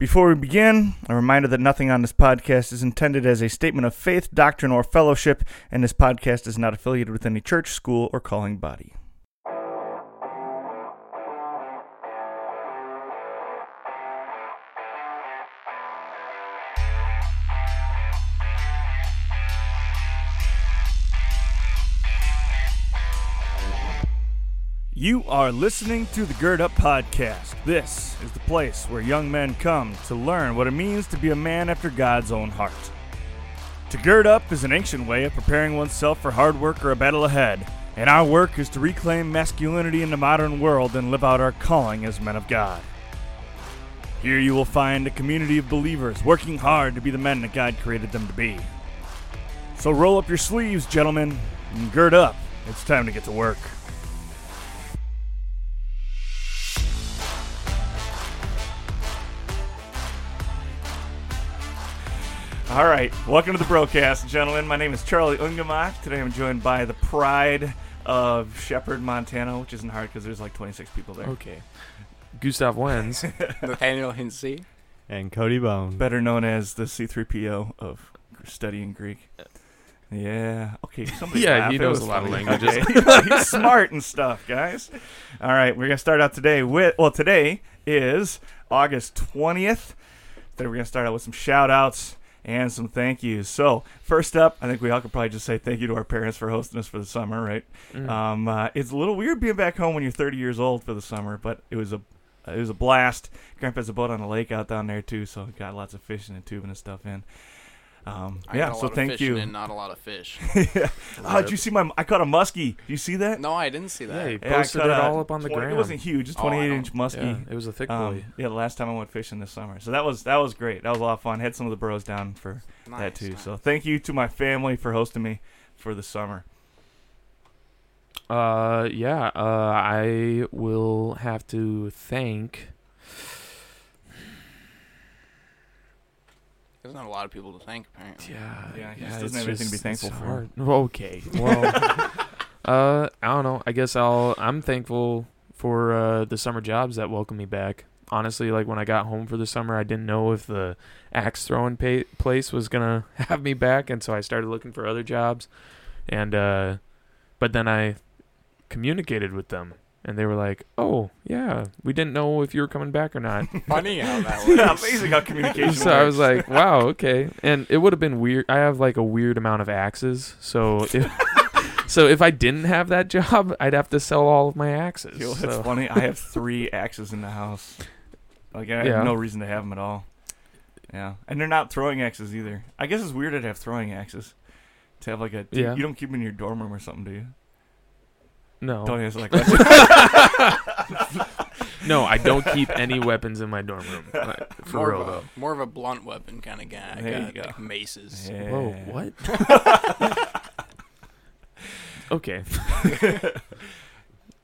Before we begin, a reminder that nothing on this podcast is intended as a statement of faith, doctrine, or fellowship, and this podcast is not affiliated with any church, school, or calling body. You are listening to the Gird Up Podcast. This is the place where young men come to learn what it means to be a man after God's own heart. To gird up is an ancient way of preparing oneself for hard work or a battle ahead, and our work is to reclaim masculinity in the modern world and live out our calling as men of God. Here you will find a community of believers working hard to be the men that God created them to be. So roll up your sleeves, gentlemen, and gird up. It's time to get to work. All right, welcome to the broadcast, gentlemen. My name is Charlie Ungemach. Today I'm joined by the pride of Shepherd, Montana, which isn't hard because there's like 26 people there. Okay. Gustav Wenz. Nathaniel Hinsey. and Cody Bone. Better known as the C3PO of studying Greek. Yeah. Okay. Somebody Yeah, laugh. he knows a lot of languages. Okay. He's smart and stuff, guys. All right, we're gonna start out today with. Well, today is August 20th. Then we're gonna start out with some shout outs and some thank yous. So first up, I think we all could probably just say thank you to our parents for hosting us for the summer, right? Mm. Um, uh, it's a little weird being back home when you're 30 years old for the summer, but it was a it was a blast. Grandpa has a boat on a lake out down there too, so got lots of fishing and tubing and stuff in. Um, I yeah, got a so lot of thank you. And not a lot of fish. yeah. Oh, did you see my? I caught a muskie. Do you see that? no, I didn't see Yeah, that. he Yeah, I posted caught it a all up on the 20 ground. It wasn't huge, it's Oh, I 28 inch muskie. Yeah, it was a thick Um, boy. yeah, the last time I went fishing this summer, so that was that was great. That was a lot of fun. Had some of the bros down for that Nice, too. nice. So thank you to my family for hosting me for the summer. Uh, yeah. Uh, I will have to thank. There's not a lot of people to thank, apparently. Yeah. Yeah, he yeah, just doesn't it's have anything to be thankful for. hard. Okay. Well, uh, I don't know. I guess I'll. I'm thankful for uh, the summer jobs that welcome me back. Honestly, like when I got home for the summer, I didn't know if the axe throwing pa- place was gonna have me back, and so I started looking for other jobs. And uh, but then I communicated with them, and they were like, "Oh, yeah, we didn't know if you were coming back or not." Funny how that Yeah, works. amazing how communication so I was like, "Wow, okay." And it would have been weird. I have like a weird amount of axes, so if so if I didn't have that job, I'd have to sell all of my axes. Know, it's so- funny. I have three axes in the house. Like I Yeah. have no reason to have them at all. Yeah, and they're not throwing axes either. I guess it's weird to have throwing axes. To have like a Yeah. you don't keep them in your dorm room or something, do you? No, Don't answer that question. no, I don't keep any weapons in my dorm room. For more, real of though. more of a blunt weapon kind of guy. I There got go. like maces. Yeah. Whoa, what? okay.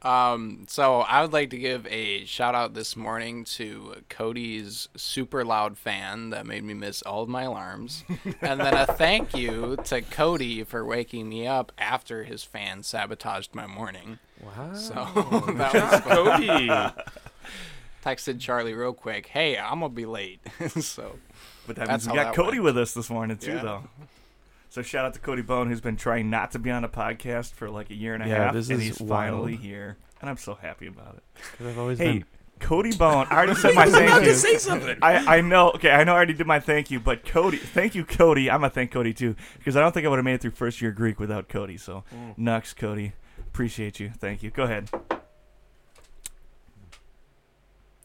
Um, so I would like to give a shout out this morning to Cody's super loud fan that made me miss all of my alarms, and then a thank you to Cody for waking me up after his fan sabotaged my morning. Wow. So that was. Cody. texted Charlie real quick, "Hey, I'm gonna be late." so But that That's means we got Cody went. with us this morning too, Yeah. though. So shout out to Cody Bone, who's been trying not to be on a podcast for like a year and a Yeah, half, this and is he's wild. finally here, and I'm so happy about it. 'Cause I've always Hey, been. Cody Bone, I already said my thank you. say something. I, I know, okay, I know I already did my thank you, but Cody, thank you, Cody. I'm gonna thank Cody too, because I don't think I would have made it through first year Greek without Cody. So, mm. Nux, Cody, appreciate you. Thank you. Go ahead.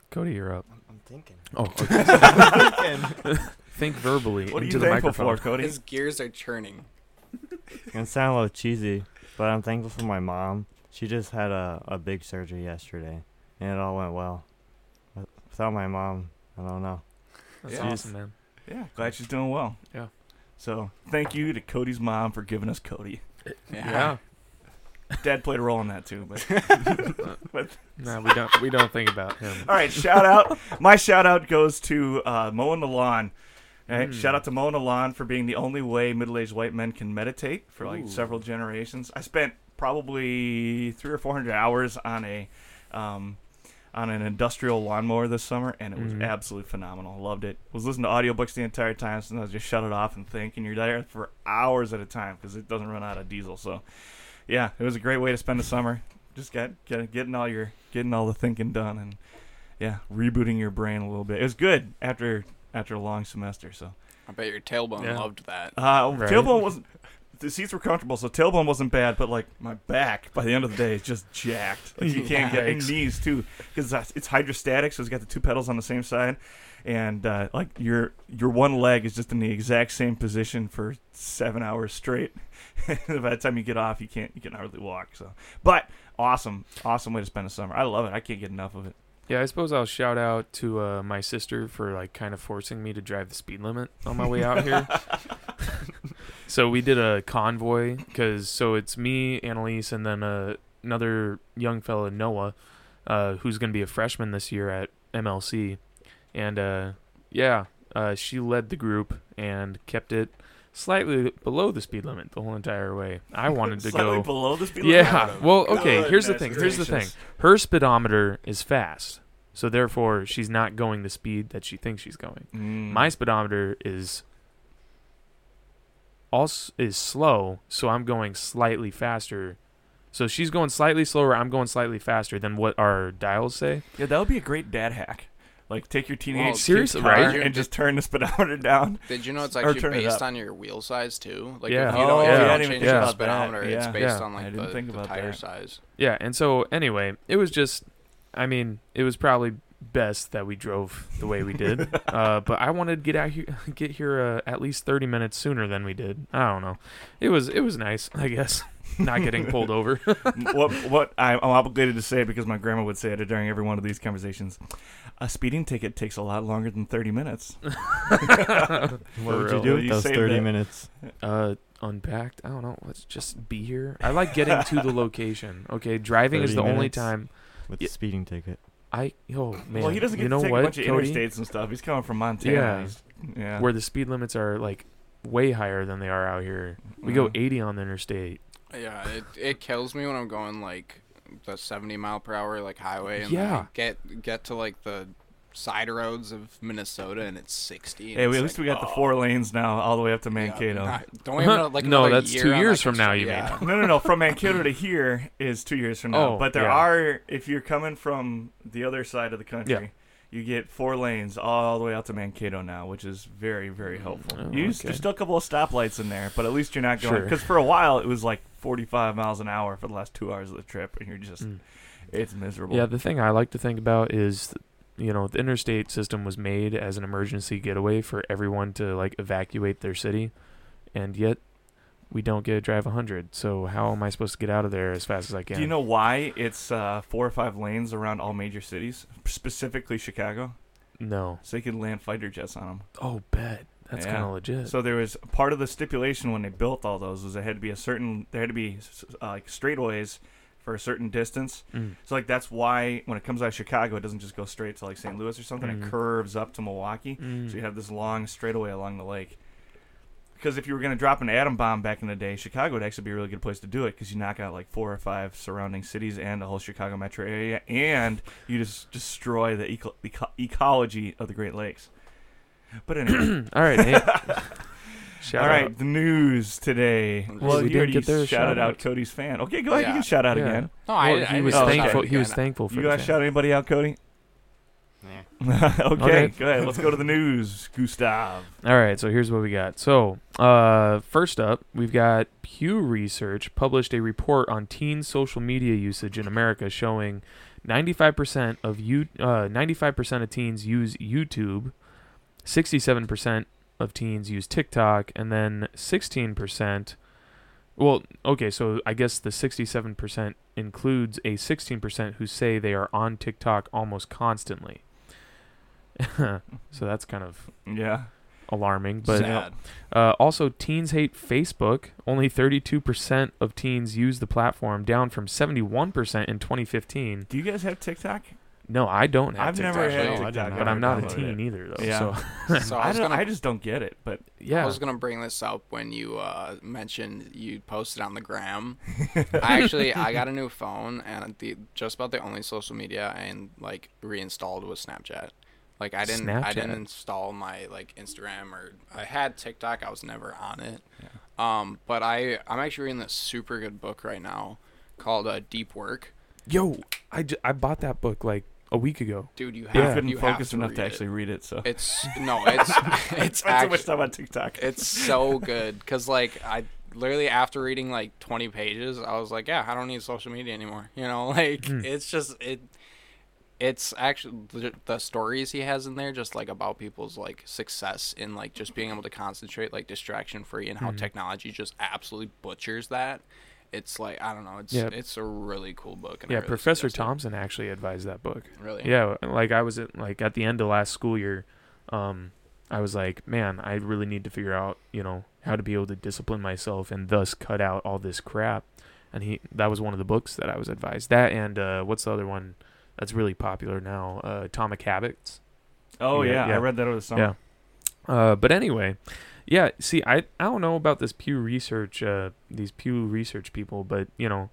Cody, you're up. I'm thinking. Oh, okay. think verbally What are into you the thankful microphone. for, Cody? his gears are churning. It's gonna sound a little cheesy, but I'm thankful for my mom. She just had a, a big surgery yesterday, and it all went well. Without my mom, I don't know. That's Yeah. awesome, man. Yeah, glad she's doing well. Yeah. So, thank you to Cody's mom for giving us Cody. Yeah. Dad played a role in that too, but but No, we don't. We don't think about him. All right, shout out. My shout out goes to uh, mowing the lawn. Right, Hmm. shout out to mowing the lawn for being the only way middle-aged white men can meditate for like Ooh. several generations. I spent probably three or four hundred hours on a um, on an industrial lawnmower this summer, and it was Mhm. absolutely phenomenal. Loved it. Was listening to audiobooks the entire time, so I just shut it off and think, and you're there for hours at a time because it doesn't run out of diesel. So, yeah, it was a great way to spend the summer. Just get, get getting all your getting all the thinking done, and yeah, rebooting your brain a little bit. It was good after after a long semester. So, I bet your tailbone Yeah. loved that. uh, Right. tailbone wasn't. The seats were comfortable, so tailbone wasn't bad. But like my back, by the end of the day, is just jacked. Like you can't get and Yikes. knees too, because it's hydrostatic, so it's got the two pedals on the same side, and uh, like your your one leg is just in the exact same position for seven hours straight. by the time you get off, you can't you can hardly walk. So, but awesome, awesome way to spend the summer. I love it. I can't get enough of it. Yeah, I suppose I'll shout out to uh, my sister for like kind of forcing me to drive the speed limit on my way out here. so we did a convoy because so it's me, Annalise, and then uh, another young fella, Noah, uh, who's going to be a freshman this year at MLC, and uh, yeah, uh, she led the group and kept it slightly below the speed limit the whole entire way. I wanted to go. below the speed limit. Yeah. Well, okay. Here's the thing. Here's the thing. Her speedometer is fast, so therefore she's not going the speed that she thinks she's going. Mm. My speedometer is also is slow, so I'm going slightly faster. So she's going slightly slower. I'm going slightly faster than what our dials say. Yeah, that would be a great dad hack. Like take your teenage Well, seriously, car right? and just turn the speedometer down. Did you know it's Or actually turn it based on your wheel size too? Like Yeah. if you Oh, don't, if yeah, you don't change even the think about that. speedometer, it's based Yeah. on like the, the tire that. size. Yeah, and so anyway, it was just, I mean, it was probably best that we drove the way we did. uh, but I wanted to get out here, get here uh, at least thirty minutes sooner than we did. I don't know. It was it was nice, I guess, not getting pulled over. what what I, I'm obligated to say because my grandma would say it during every one of these conversations. A speeding ticket takes a lot longer than 30 minutes. What For would you real. do with You those 30 that. minutes? Uh, unpacked. I don't know. Let's just be here. I like getting to the location. Okay, driving is 30 the only time With Yeah. the speeding ticket. I. Oh man, well, he doesn't get you know to take what, a bunch of Cody? interstates and stuff. He's coming from Montana. Yeah. He's- yeah. Where the speed limits are like way higher than they are out here. We go Mhm. 80 on the interstate. Yeah, it it kills me when I'm going like the 70 mile per hour like highway and Yeah. then I get get to like the side roads of Minnesota and it's 60. and Hey, it's at least like, we got the four lanes now, all the way up to yeah, Mankato. not- don't we even like No, that's year two years that from now, you constru- yeah. no, no, no. From Mankato to here is two years from now. Oh, but there yeah. are, if you're coming from the other side of the country, Yeah. you get four lanes all the way out to Mankato now, which is very, very helpful. Oh, you, okay. There's still a couple of stoplights in there, but at least you're not going. Sure. Because for a while it was like 45 miles an hour for the last two hours of the trip, and you're just, Mm. it's miserable. Yeah, the thing I like to think about is, you know, the interstate system was made as an emergency getaway for everyone to like evacuate their city, and yet we don't get to drive 100. So how am I supposed to get out of there as fast as I can? Do you know why it's uh, four or five lanes around all major cities, specifically Chicago? No. So they could land fighter jets on them. Oh, bet. That's Yeah. kind of legit. So there was part of the stipulation when they built all those was there had to be a certain there had to be uh, like straightaways for a certain distance. Mm. So like that's why when it comes out of Chicago, it doesn't just go straight to like St. Louis or something. Mhm. It curves up to Milwaukee. Mm. So you have this long straightaway along the lake. Because if you were going to drop an atom bomb back in the day, Chicago would actually be a really good place to do it because you knock out like four or five surrounding cities and the whole Chicago metro area, and you just destroy the eco- eco- ecology of the Great Lakes. But anyway, All right. Shout all right, out. the news today. Well, Well, we you didn't already get their shouted shout out out. Cody's fan. Okay, go ahead. You can shout out Yeah. again. No, Well, I, I he didn't was shout out thankful. He was thankful for You the guys shout anybody out, Cody? Yeah. okay, Okay. go ahead. Let's go to the news, Gustav. All right, so here's what we got. So, uh, first up, we've got Pew Research published a report on teen social media usage in America, showing 95% of you, uh, 95% of teens use YouTube, 67% of teens use TikTok, and then 16%. Well, okay, so I guess the 67% includes a 16% who say they are on TikTok almost constantly. so that's kind of Yeah. alarming. But Sad. uh, also, teens hate Facebook. Only 32% of teens use the platform, down from 71% in 2015. Do you guys have TikTok? No, I don't have I've TikTok, never had no, I TikTok, didn't I've but I'm not a downloaded teen it. either though. Yeah. So So I I, was don't, gonna I just don't get it, but yeah. I was gonna bring this up when you uh, mentioned you posted on the gram. I actually I got a new phone and the just about the only social media I and like reinstalled was Snapchat. Like I didn't I didn't Snapchat? install my like Instagram or I had TikTok. I was never on it. Um, but I I'm actually reading this super good book right now called uh, Deep Work. Yo, I, ju- I bought that book like a week ago. Dude, you have I Yeah. couldn't you have focus to enough to it. actually read it. So It's no, it's it's spend so much on TikTok. it's so good because like I literally after reading like 20 pages, I was like, yeah, I don't need social media anymore. You know, like Hmm. it's just it. It's actually the, the stories he has in there, just like about people's like success in like just being able to concentrate, like distraction free, and how Mhm. technology just absolutely butchers that. It's like I don't know. It's Yeah. it's a really cool book. And Yeah, really Professor suggest it. Thompson actually advised that book. Really? Yeah, like I was at like at the end of last school year, um, I was like, man, I really need to figure out, you know, how to be able to discipline myself and thus cut out all this crap. And he that was one of the books that I was advised. That and uh, what's the other one that's really popular now? Uh, Atomic Habits. oh Yeah, yeah, yeah. I read that over the summer. Yeah. Uh, but anyway, yeah. See, I I don't know about this Pew Research, uh, these Pew Research people, but you know,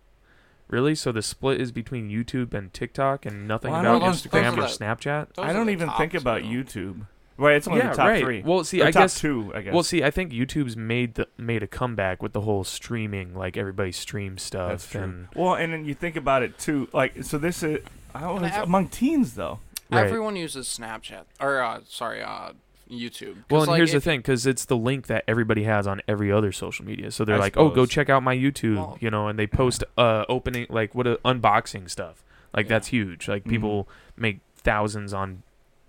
really. So the split is between YouTube and TikTok, and nothing Well, I about don't- those- Instagram those or are the- Snapchat. Those I are don't the even top think about two. YouTube. Right, it's only yeah, the top right. three. Well, see, Or I top guess. two. I guess. Well, see, I think YouTube's made the made a comeback with the whole streaming, like everybody streams stuff. That's true. And, Well, and then you think about it too. Like, so this is I don't know, And it's I- among teens though. Right. Everyone uses Snapchat or uh, sorry, uh, YouTube. Well, and like, here's the thing, because it's the link that everybody has on every other social media. So they're I like, "Oh, go check out my YouTube," Well- you know, and they post uh opening like what a, unboxing stuff. Like Yeah. that's huge. Like Mhm. people make thousands on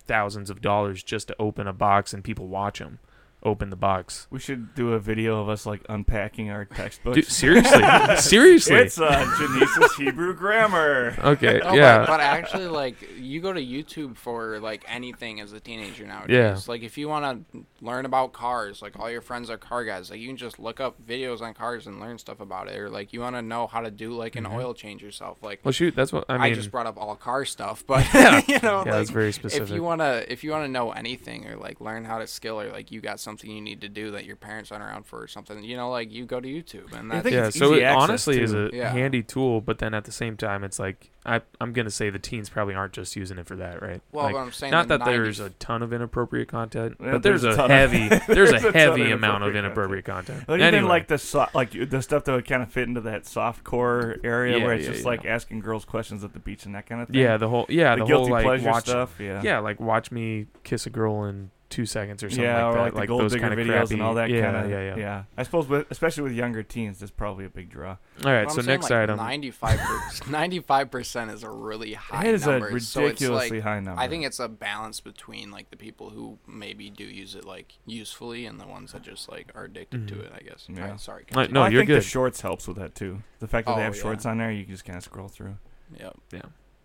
thousands of dollars just to open a box, and people watch them open the box. We should do a video of us like unpacking our textbooks. Dude, seriously, seriously. It's uh, Genesis Hebrew grammar. okay, No, yeah. but, but actually, like you go to YouTube for like anything as a teenager nowadays. Yeah. Like if you want to learn about cars, like all your friends are car guys, like you can just look up videos on cars and learn stuff about it. Or like you want to know how to do like an Mhm. oil change yourself. Like well, shoot, that's what I I, mean. just brought up all car stuff, but Yeah. you know, yeah, like, that's very specific. if you wanna if you wanna know anything or like learn how to skill or like you got something you need to do that your parents aren't around for or something, you know, like you go to YouTube and that's yeah, so it access, honestly is a Yeah. handy tool, but then at the same time, it's like I I'm gonna say the teens probably aren't just using it for that, right? well, Like, what I'm saying. not the that there's a ton of inappropriate content, Yeah, but there's, there's a a of- heavy there's there's a a ton of heavy amount of inappropriate inappropriate content. Well, anyway, Even like the so- like the stuff that would kind of fit into that soft core area Yeah, where it's yeah, just yeah. like asking girls questions at the beach and that kind of thing. yeah, the whole yeah the, the, guilty whole like pleasure watch stuff. Yeah. yeah like watch me kiss a girl in two seconds or something yeah, like or that, like, the gold those digger kind of videos crappy, and all that yeah, kind of. yeah, yeah, yeah. I suppose, with, especially with younger teens, that's probably a big draw. All right, Well, so next like, item. 95 percent is a really high It is number. a so it's ridiculously like high number. I think it's a balance between like the people who maybe do use it like usefully and the ones that just like are addicted to Mhm. it. I guess. Yeah. Alright, sorry. Like, continue. no, Well, I you're think good. the shorts helps with that too. The fact that Oh, they have yeah. shorts on there, you can just kind of scroll through. Yep.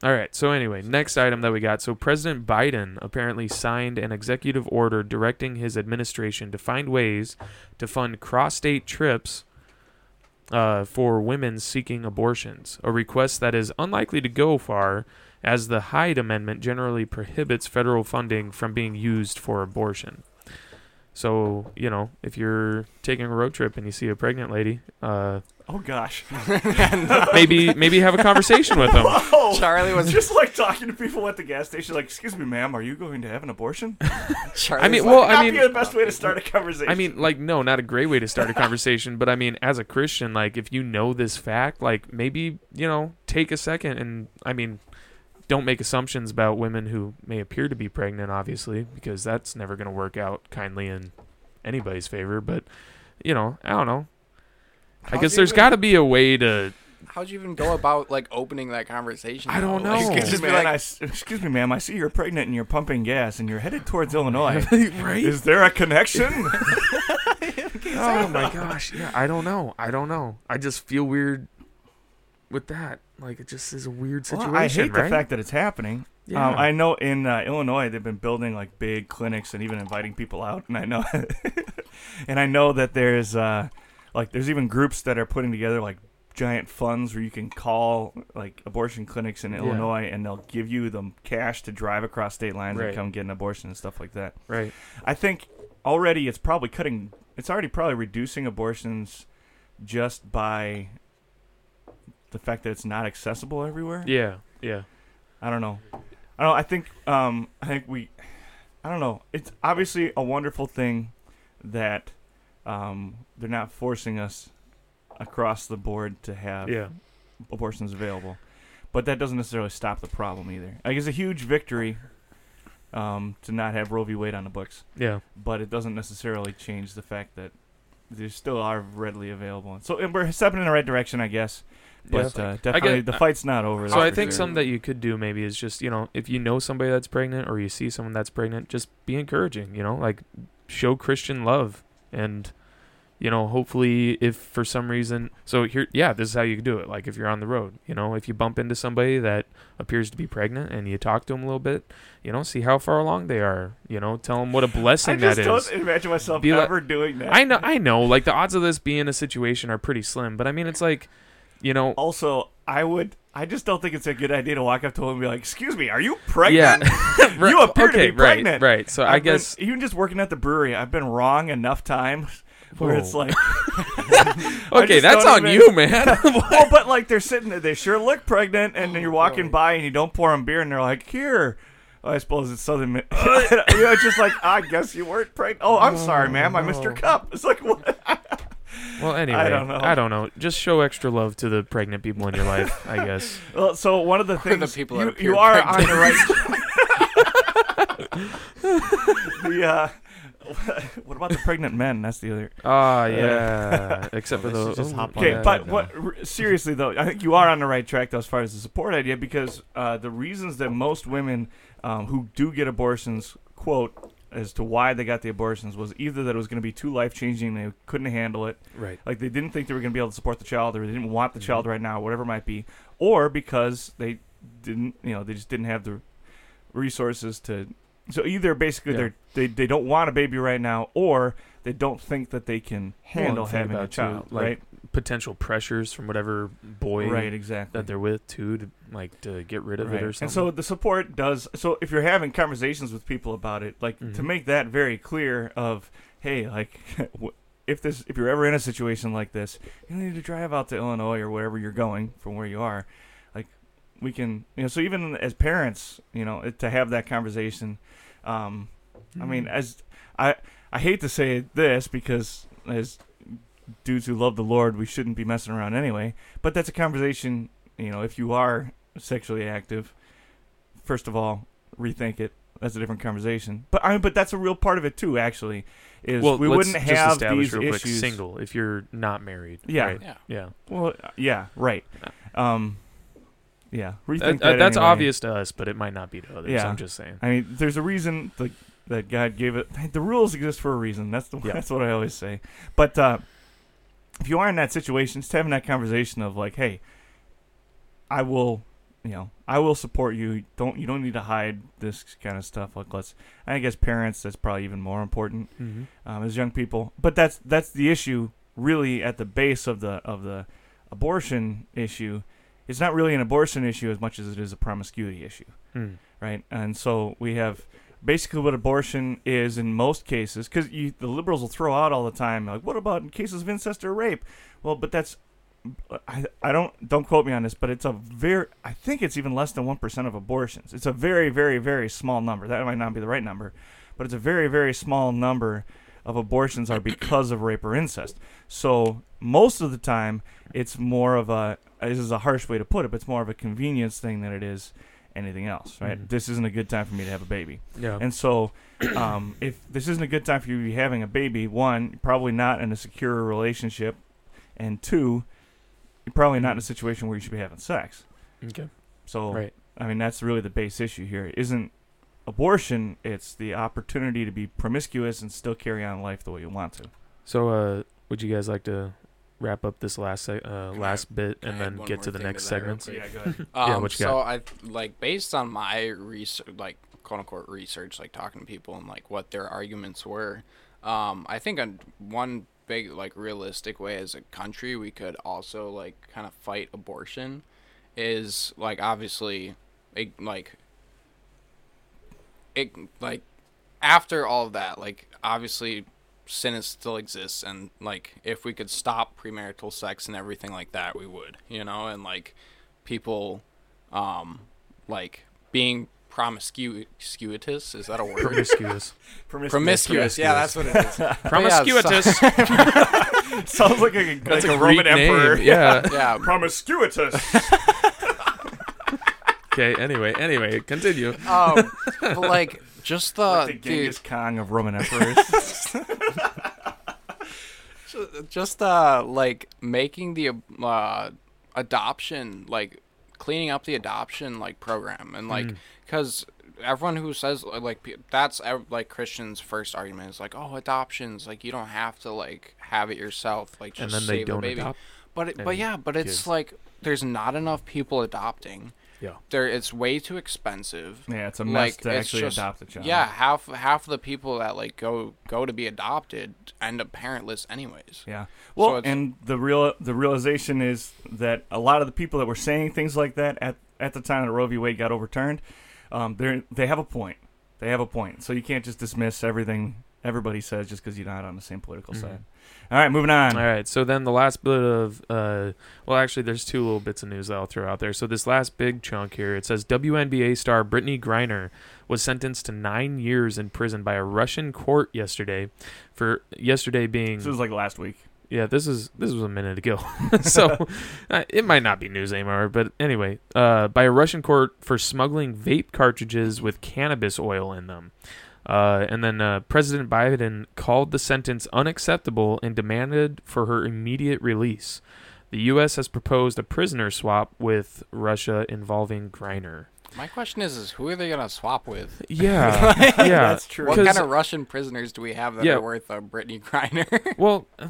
All right. So anyway, next item that we got. So President Biden apparently signed an executive order directing his administration to find ways to fund cross-state trips uh, for women seeking abortions, a request that is unlikely to go far, as the Hyde Amendment generally prohibits federal funding from being used for abortion. So you know, if you're taking a road trip and you see a pregnant lady, uh, Oh gosh. maybe maybe have a conversation with them. Whoa! Charlie was just like talking to people at the gas station, like, "Excuse me, ma'am, are you going to have an abortion?" Charlie I mean, was well, like, I mean- be the best way to start a conversation. I mean, like, no, not a great way to start a conversation, but I mean, as a Christian, like, if you know this fact, like, maybe, you know, take a second and, I mean, don't make assumptions about women who may appear to be pregnant, obviously, because that's never going to work out kindly in anybody's favor. But, you know, I don't know. I How'd guess there's got to be a way to. How'd you even go about like opening that conversation? I don't though? Like, know. Excuse me, man, like, I s excuse me, ma'am. I see you're pregnant and you're pumping gas and you're headed towards Illinois. right? Is there a connection? oh my gosh. Yeah, I don't know. I don't know. I just feel weird with that. Like, it just is a weird Well, situation, I hate right? the fact that it's happening. yeah. Um, I know in uh, Illinois they've been building like big clinics and even inviting people out, and I know, and I know that there's uh, like there's even groups that are putting together like giant funds where you can call like abortion clinics in Yeah. Illinois and they'll give you the cash to drive across state lines Right. and come get an abortion and stuff like that. Right. I think already it's probably cutting. It's already probably reducing abortions just by the fact that it's not accessible everywhere. Yeah. Yeah. I don't know. I don't. I think. Um. I think we. I don't know. It's obviously a wonderful thing that um, they're not forcing us across the board to have Yeah. abortions available, but that doesn't necessarily stop the problem either. Like it's a huge victory um, to not have Roe v. Wade on the books, Yeah. but it doesn't necessarily change the fact that they still are readily available. So and we're stepping in the right direction, I guess. But Yeah. uh, definitely, get- the fight's not over. So I think sure. something that you could do maybe is just you know if you know somebody that's pregnant or you see someone that's pregnant, just be encouraging. You know, like show Christian love and you know hopefully if for some reason so here yeah this is how you do it like if you're on the road you know if you bump into somebody that appears to be pregnant and you talk to them a little bit you know see how far along they are you know tell them what a blessing just that don't is imagine myself Be like- ever doing that. I know I know like the odds of this being a situation are pretty slim but I mean it's like you know Also, I would. I just don't think it's a good idea to walk up to him and be like, "Excuse me, are you pregnant?" Yeah. You appear to be pregnant. Right, right. So I I've been- guess even just working at the brewery, I've been wrong enough times where it's like, Okay, that's on even- you, man. well, but like they're sitting there, they sure look pregnant, and then you're oh, walking by and you don't pour them beer, and they're like, "Here." Well, I suppose it's Southern. Mi- uh, you know, it's just like, I guess you weren't pregnant. Oh, I'm sorry, oh, ma'am. I missed your cup. It's like, what? Well, anyway, don't know. I don't know. Just show extra love to the pregnant people in your life, I guess. Well, so one of the Or things the people you, you are pregnant. on the right. the uh, what about the pregnant men? That's the other. Ah, yeah. Except for Let's the just hop on Okay, yeah. but what r- seriously though, I think you are on the right track though, as far as the support idea, because uh, the reasons that most women um, who do get abortions quote as to why they got the abortions was either that it was going to be too life changing, they couldn't handle it, right. like they didn't think they were going to be able to support the child, or they didn't want the Mhm. child right now, whatever it might be, or because they didn't, you know, they just didn't have the resources to. So either basically Yeah. they're they they don't want a baby right now, or they don't think that they can handle Well, having a child, like, right? Potential pressures from whatever boy Right, exactly. that they're with too, to like to get rid of Right. it or something. And so the support does. So if you're having conversations with people about it, like to Mhm. make that very clear, of hey, like if this, if you're ever in a situation like this, you need to drive out to Illinois or wherever you're going from where you are. Like we can, you know. So even as parents, you know, to have that conversation. Um, I mean, as I I hate to say this because as dudes who love the Lord, we shouldn't be messing around anyway. But that's a conversation. You know, if you are sexually active, first of all, rethink it. That's a different conversation. But I mean, but that's a real part of it too. Actually, is well, we let's wouldn't just have establish these real quick issues. single if you're not married. Yeah. right? Yeah. Yeah. Well, uh, yeah, right. Um, yeah, rethink That- that. that's anyway. obvious to us, but it might not be to others. Yeah. I'm just saying. I mean, there's a reason the, that God gave it. The rules exist for a reason. That's the, Yeah. that's what I always say. But uh, if you are in that situation, just having that conversation of like, hey, I will, you know, I will support you. Don't you don't need to hide this kind of stuff. Like, let's. I guess parents. That's probably even more important Mm-hmm. um, as young people. But that's that's the issue really at the base of the of the abortion issue. It's not really an abortion issue as much as it is a promiscuity issue Mm. right? And so we have basically what abortion is in most cases, because the liberals will throw out all the time, like, what about in cases of incest or rape? Well, but that's I, I don't don't quote me on this, but it's a very I think it's even less than one percent of abortions. It's a very very very small number. That might not be the right number, but it's a very very small number of abortions are because of rape or incest. So most of the time, it's more of a this is a harsh way to put it, but it's more of a convenience thing than it is anything else, right? Mhm. This isn't a good time for me to have a baby. Yeah. And so, um, if this isn't a good time for you to be having a baby, one, probably not in a secure relationship, and two, you're probably not in a situation where you should be having sex. okay. So, Right. I mean, that's really the base issue here. It isn't abortion; it's the opportunity to be promiscuous and still carry on life the way you want to. So, uh, would you guys like to wrap up this last se- uh, I- last bit can I and then get to the thing to next that real segments? go ahead. Yeah, Um, what you so I like based on my research, like quote unquote research, like talking to people and like what their arguments were. Um, I think on one big like realistic way as a country we could also like kind of fight abortion is like obviously it, like it like after all of that like obviously sin is still exists and like if we could stop premarital sex and everything like that we would you know and like people um like being promiscuous is that a word Promiscuous. promiscuous yeah that's what it is Promiscuous. Sounds like a, That's like a a Roman Greek name. emperor. Yeah. yeah Promiscuous. Okay. Anyway. Anyway. Continue. um but like just the, like the dude, Genghis Khan of Roman emperors. just uh like making the uh adoption like cleaning up the adoption like program and like Mm. because everyone who says like that's like christians first argument is like oh adoptions like you don't have to like have it yourself like And just save don't the baby but it, but yeah but it's kids. like there's not enough people adopting Yeah. there it's way too expensive yeah, it's a mess like to actually just- adopt a child. yeah half half of the people that like go go to be adopted end up parentless anyways Yeah. Well, it's- and the real the realization is that a lot of the people that were saying things like that at at the time that Roe v. Wade got overturned, um, they they have a point. They have a point. So you can't just dismiss everything everybody says just because you're not on the same political Mhm. side. All right, moving on. All right. So then the last bit of, uh, well, actually, there's two little bits of news that I'll throw out there. So this last big chunk here, it says WNBA star Brittney Griner was sentenced to nine years in prison by a Russian court yesterday, for yesterday being This was like last week. yeah, this is this was a minute ago, so uh, it might not be news anymore. But anyway, uh, by a Russian court for smuggling vape cartridges with cannabis oil in them. Uh, and then uh, President Biden called the sentence unacceptable and demanded for her immediate release. The U.S. has proposed a prisoner swap with Russia involving Griner. My question is, is who are they gonna swap with? Yeah, yeah. That's true. What kind of Russian prisoners do we have that Yeah. are worth a Brittney Griner? Well, uh,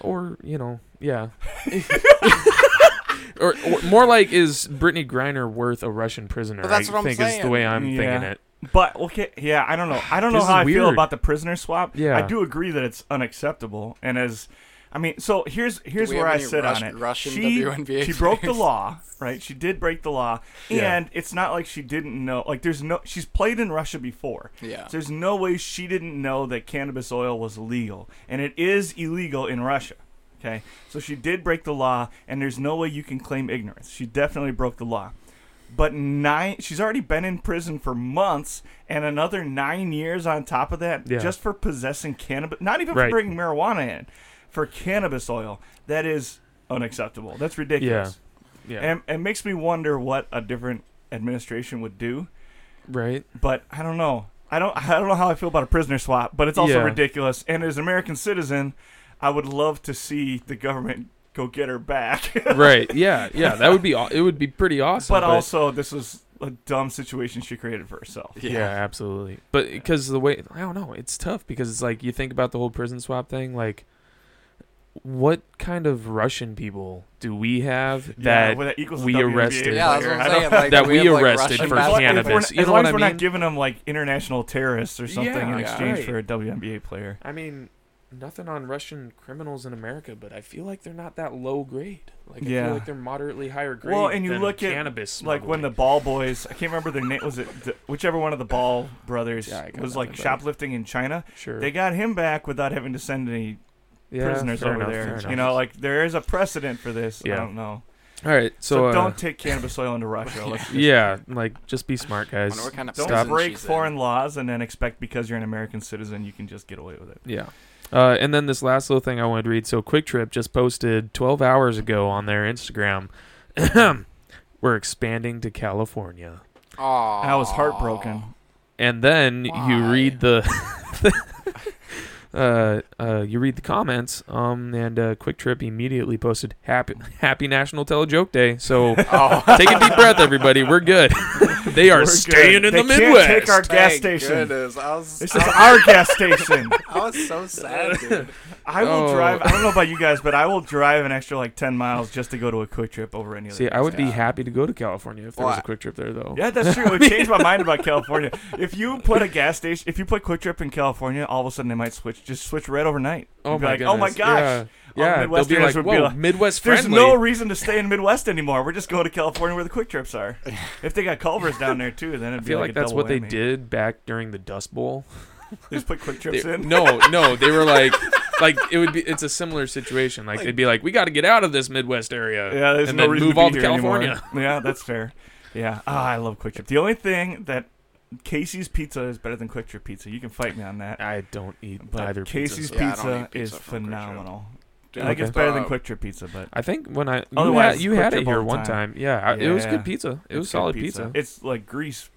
or you know, yeah. or, or more like, is Brittney Griner worth a Russian prisoner? But that's I what I'm think is the way I'm Yeah. thinking it. But okay, yeah, I don't know. I don't know This how is I feel weird. about the prisoner swap. Yeah. I do agree that it's unacceptable, and as I mean, so here's here's we where have I any sit Rus- on it. Russian she WNBA she broke the players? law, right? She did break the law, Yeah. and it's not like she didn't know. Like there's no, she's played in Russia before. yeah. So there's no way she didn't know that cannabis oil was legal, and it is illegal in Russia. Okay, so she did break the law, and there's no way you can claim ignorance. She definitely broke the law. But nine, she's already been in prison for months, and another nine years on top of that, Yeah. just for possessing cannabis. Not even for bringing marijuana in, for cannabis oil. That is unacceptable. That's ridiculous. Yeah, And it makes me wonder what a different administration would do right. but I don't know. I don't. I don't know how I feel about a prisoner swap, but it's also Yeah. ridiculous. And as an American citizen, I would love to see the government go get her back. right. Yeah, yeah. That would be. It would be pretty awesome. but also, this was a dumb situation she created for herself. Yeah, absolutely. But because the way I don't know, it's tough because it's like you think about the whole prison swap thing, like what kind of Russian people do we have Yeah, that well, that we arrested- Yeah, that's what I I'm saying. Like, that do we have, like, arrested Russian for As long- basketball cannabis. As, You we're, as know long what as I we're not giving them like international terrorists or something in Yeah, exchange right. for a WNBA player. I mean, nothing on Russian criminals in America, but I feel like they're not that low grade. Like I Yeah. feel like they're moderately higher grade. Well, and you than look at, cannabis, Like when the. Ball Boys, I can't remember their name. Was it the, whichever one of the Ball brothers Yeah, was like shoplifting in China? sure They got him back without having to send any yeah, prisoners over enough, there. You know, like there is a precedent for this. Yeah. I don't know. All right, So, so, uh, don't take cannabis oil into Russia. Let's just- yeah, like just be smart, guys. Kind of Don't break she's in. foreign laws and then expect because you're an American citizen you can just get away with it. Yeah. Uh, and then this last little thing I wanted to read. So QuikTrip just posted 12 hours ago on their Instagram. We're expanding to California. Aw. I was heartbroken. And then you read the uh, uh, you read the comments. Um, and uh, QuikTrip immediately posted happy Happy National Tell a Joke Day. So Oh. take a deep breath, everybody. We're good. they are We're staying good. in the They can't Midwest. take our gas Thank station. goodness. I was, This is our gas station. I was so sad, dude. I will Oh. drive. I don't know about you guys, but I will drive an extra like ten miles just to go to a QuikTrip over any other. See, I would be Yeah. happy to go to California if there was Well, a QuikTrip there, though. Yeah, that's true. It changed my mind about California. If you put a gas station, if you put QuikTrip in California, all of a sudden they might switch, just switch right overnight. Oh You'd be my like, goodness. oh my gosh. Yeah, All the they'll be like, would be whoa, like, Midwest There's friendly. no reason to stay in Midwest anymore. We're just going to California where the QuikTrips are. If they got Culver's down there too, then it'd I be feel like, like a that's double what they did back during the Dust Bowl. They just put Quick They- Trips in. no, no, they were like, like it would be. It's a similar situation. Like, they'd be like, we got to get out of this Midwest area. Yeah, there's and no then reason move to be all to here anymore. California. Yeah, that's fair. Yeah, ah, I love QuikTrip. The only thing that Casey's Pizza is better than QuikTrip Pizza. You can fight me on that. I don't eat But either Casey's pizzas. Yeah, Pizza, pizza is from QuikTrip. phenomenal. Dude, I think it's better than uh, QuikTrip Pizza, but I think when I you Otherwise, had you Quick had it Trip all here the one time. time. Yeah, I- it was Yeah. good pizza. It was it's good solid pizza. It's like grease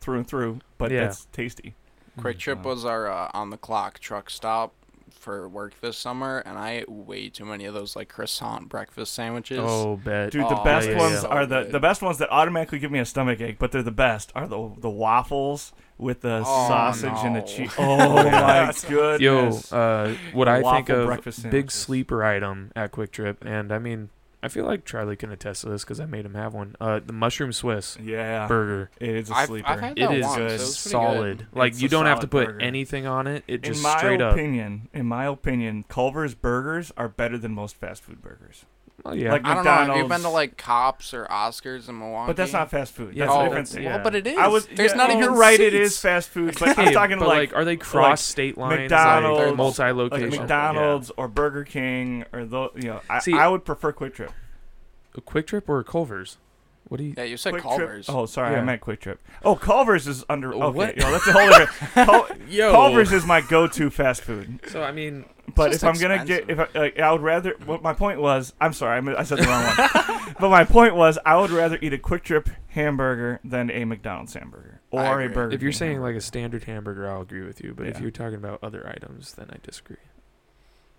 through and through, but Yeah. it's tasty. QuikTrip was our uh, on the clock truck stop for work this summer, and I ate way too many of those like croissant breakfast sandwiches. Oh, bet. Dude, the Oh, best yeah, ones yeah. are the the best ones that automatically give me a stomach ache, but they're the best. Are the the waffles with the Oh, sausage and the no. cheese. Oh my Yo, goodness! uh, what I think waffle of breakfast big sandwiches. sleeper item at QuikTrip, and I mean, I feel like Charlie can attest to this because I made him have one. Uh, the mushroom Swiss yeah, burger. it is a I've- sleeper. I've had It that is once. It good. was pretty solid. good. Like It's you a don't have to solid put burger. anything on it. It in just my straight up. opinion, in my opinion, Culver's burgers are better than most fast food burgers. Oh, yeah. like- I don't know. You've you been to like Kopp's or Oscar's in Milwaukee? But that's not fast food. Yeah, That's oh, a different thing. well, but it is. I was. There's yeah, not You're even right. It seats. is fast food, but I'm talking but like are they cross state lines? McDonald's, like like multi-location. like McDonald's or Burger King or those. You know, I, See- I would prefer QuikTrip. A QuikTrip or a Culver's? What do you? Yeah, you said Quick Culver's. Trip. Oh, sorry, I Yeah. meant Quick Trip. Oh, Culver's is under. Oh, Okay, what? yo, that's a whole different. Cul- Yo, Culver's is my go-to fast food. So I mean, But just if I'm gonna get, if I, like, I would rather. What my point was, I'm sorry, I, I said the wrong one. but my point was, I would rather eat a QuikTrip hamburger than a McDonald's hamburger or a agree. burger. if you're King saying like a standard hamburger, I'll agree with you. But if Yeah. you're talking about other items, then I disagree.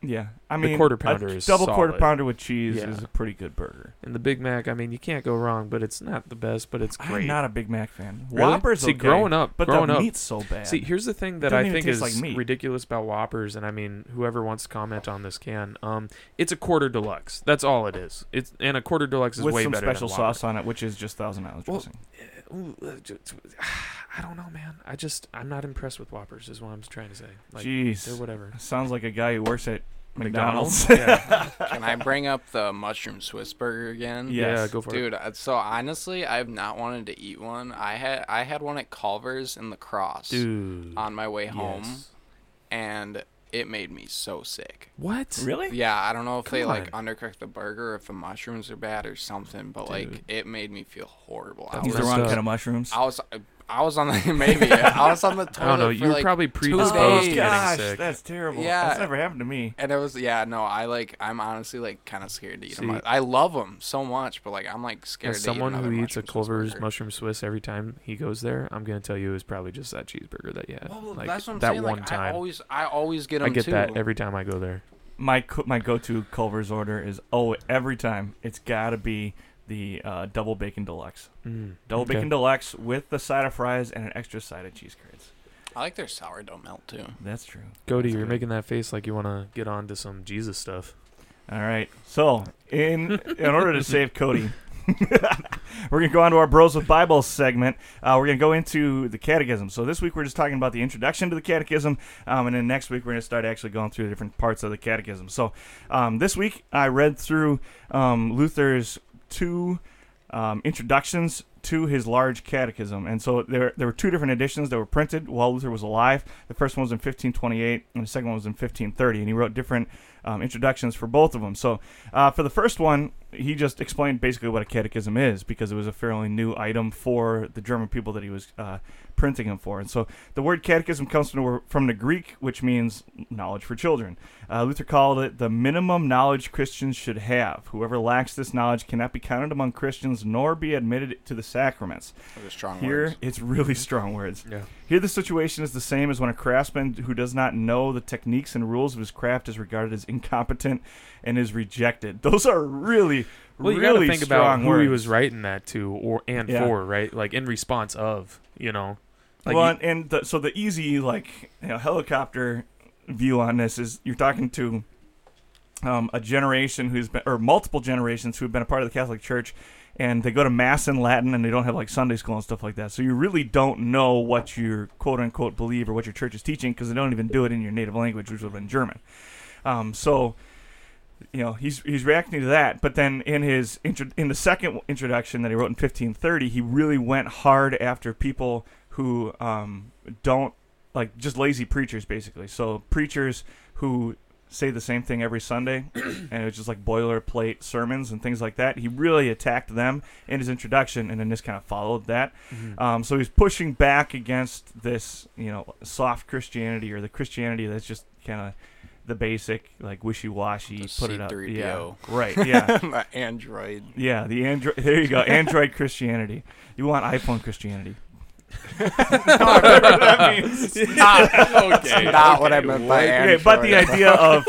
Yeah, I the mean, quarter a pounder is double quarter pounder with cheese Yeah. is a pretty good burger. And the Big Mac, I mean, you can't go wrong, but it's not the best, but it's great. I'm not a Big Mac fan. Really? Whoppers, See, okay, growing up, but growing the up. meat's so bad. See, here's the thing that I think is like ridiculous about Whoppers, and I mean, whoever wants to comment on this can. Um, it's a quarter deluxe. That's all it is. It's and a quarter deluxe is with way some better special than sauce on it, which is just Thousand Island Well, dressing. Ooh, uh, ju- ju- I don't know, man. I just I'm not impressed with Whoppers. Is what I'm trying to say. Like, they're Jeez, whatever. sounds like a guy who works at McDonald's. yeah. Can I bring up the mushroom Swiss burger again? Yes. yeah, go for it. Dude, so honestly, I've not wanted to eat one. I had I had one at Culver's in the Cross Dude. on my way home, yes. and it made me so sick. What? really? Yeah, I don't know if they like God. undercooked the burger, or if the mushrooms are bad or something, but like Dude. it made me feel horrible. I That's Use was, the wrong kind of mushrooms. I was, I was on the maybe I was on the toilet. I don't know. for, You were like, probably two predisposed to days. getting oh gosh, sick. that's terrible. Yeah. that's never happened to me. And it was yeah no I like I'm honestly like kind of scared to eat See- them. I love them so much, but like I'm like scared. As to eat someone another who eats a mushroom Swiss Culver's burger. mushroom Swiss every time he goes there, I'm gonna tell you it was probably just that cheeseburger that you had. Well, like that's what I'm that saying. one like, time. I always I always get them I get too. that every time I go there. My co- my go-to Culver's order is oh every time it's got to be the uh, double bacon deluxe, Mm, double okay. bacon deluxe with the side of fries and an extra side of cheese curds. I like their sourdough melt too. That's true. Cody, That's you're good. making that face like you want to get on to some Jesus stuff. All right. So, in in order to save Cody, we're gonna go on to our Bros with Bible segment. Uh, we're gonna go into the Catechism. So this week we're just talking about the introduction to the Catechism, um, and then next week we're gonna start actually going through the different parts of the Catechism. So um, this week I read through um, Luther's two um, introductions to his large catechism. And so there, there were two different editions that were printed while Luther was alive. The first one was in 1528, and the second one was in 1530. And he wrote different um, introductions for both of them. So uh, for the first one, he just explained basically what a catechism is because it was a fairly new item for the German people that he was uh, printing them for. And so the word catechism comes from the, from the Greek, which means knowledge for children. Uh, Luther called it the minimum knowledge Christians should have. Whoever lacks this knowledge cannot be counted among Christians nor be admitted to the sacraments. Strong Here, words. it's really strong words. Yeah. Here, the situation is the same as when a craftsman who does not know the techniques and rules of his craft is regarded as incompetent and is rejected. Those are really, Well, you really gotta think about who words. he was writing that to, or and Yeah. for, right? Like in response of, you know, like well, and, and the, so the easy like you know, helicopter view on this is you're talking to um, a generation who's been or multiple generations who have been a part of the Catholic Church, and they go to mass in Latin and they don't have like Sunday school and stuff like that. So you really don't know what your quote unquote believe or what your church is teaching because they don't even do it in your native language, which would have been German. Um, so you know he's he's reacting to that but then in his intro, in the second introduction that he wrote in 1530 he really went hard after people who um, don't like just lazy preachers basically so preachers who say the same thing every sunday and it was just like boilerplate sermons and things like that he really attacked them in his introduction and then this kind of followed that Mhm. um, so he's pushing back against this, you know, soft Christianity or the Christianity that's just kind of the basic, like wishy-washy. Put it up, C3PO. yeah, right, yeah, My Android. yeah. The Android. There you go, Android Christianity. You want iPhone Christianity? Whatever that means. Not, Okay, not what I meant by. Okay, but the idea of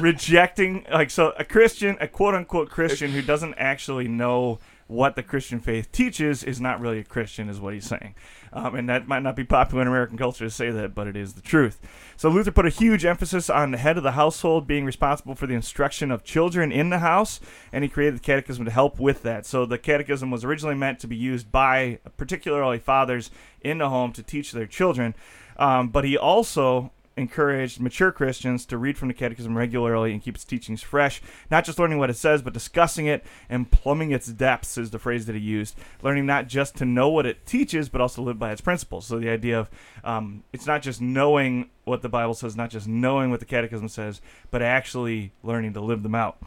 rejecting, like, so a Christian, a quote-unquote Christian who doesn't actually know what the Christian faith teaches is not really a Christian, is what he's saying. Um, and that might not be popular in American culture to say that, but it is the truth. So Luther put a huge emphasis on the head of the household being responsible for the instruction of children in the house, and he created the catechism to help with that. So the catechism was originally meant to be used by particularly fathers in the home to teach their children, um, but he also encouraged mature Christians to read from the catechism regularly and keep its teachings fresh, not just learning what it says, but discussing it and plumbing its depths is the phrase that he used. Learning not just to know what it teaches, but also live by its principles. So the idea of um, it's not just knowing what the Bible says, not just knowing what the catechism says, but actually learning to live them out.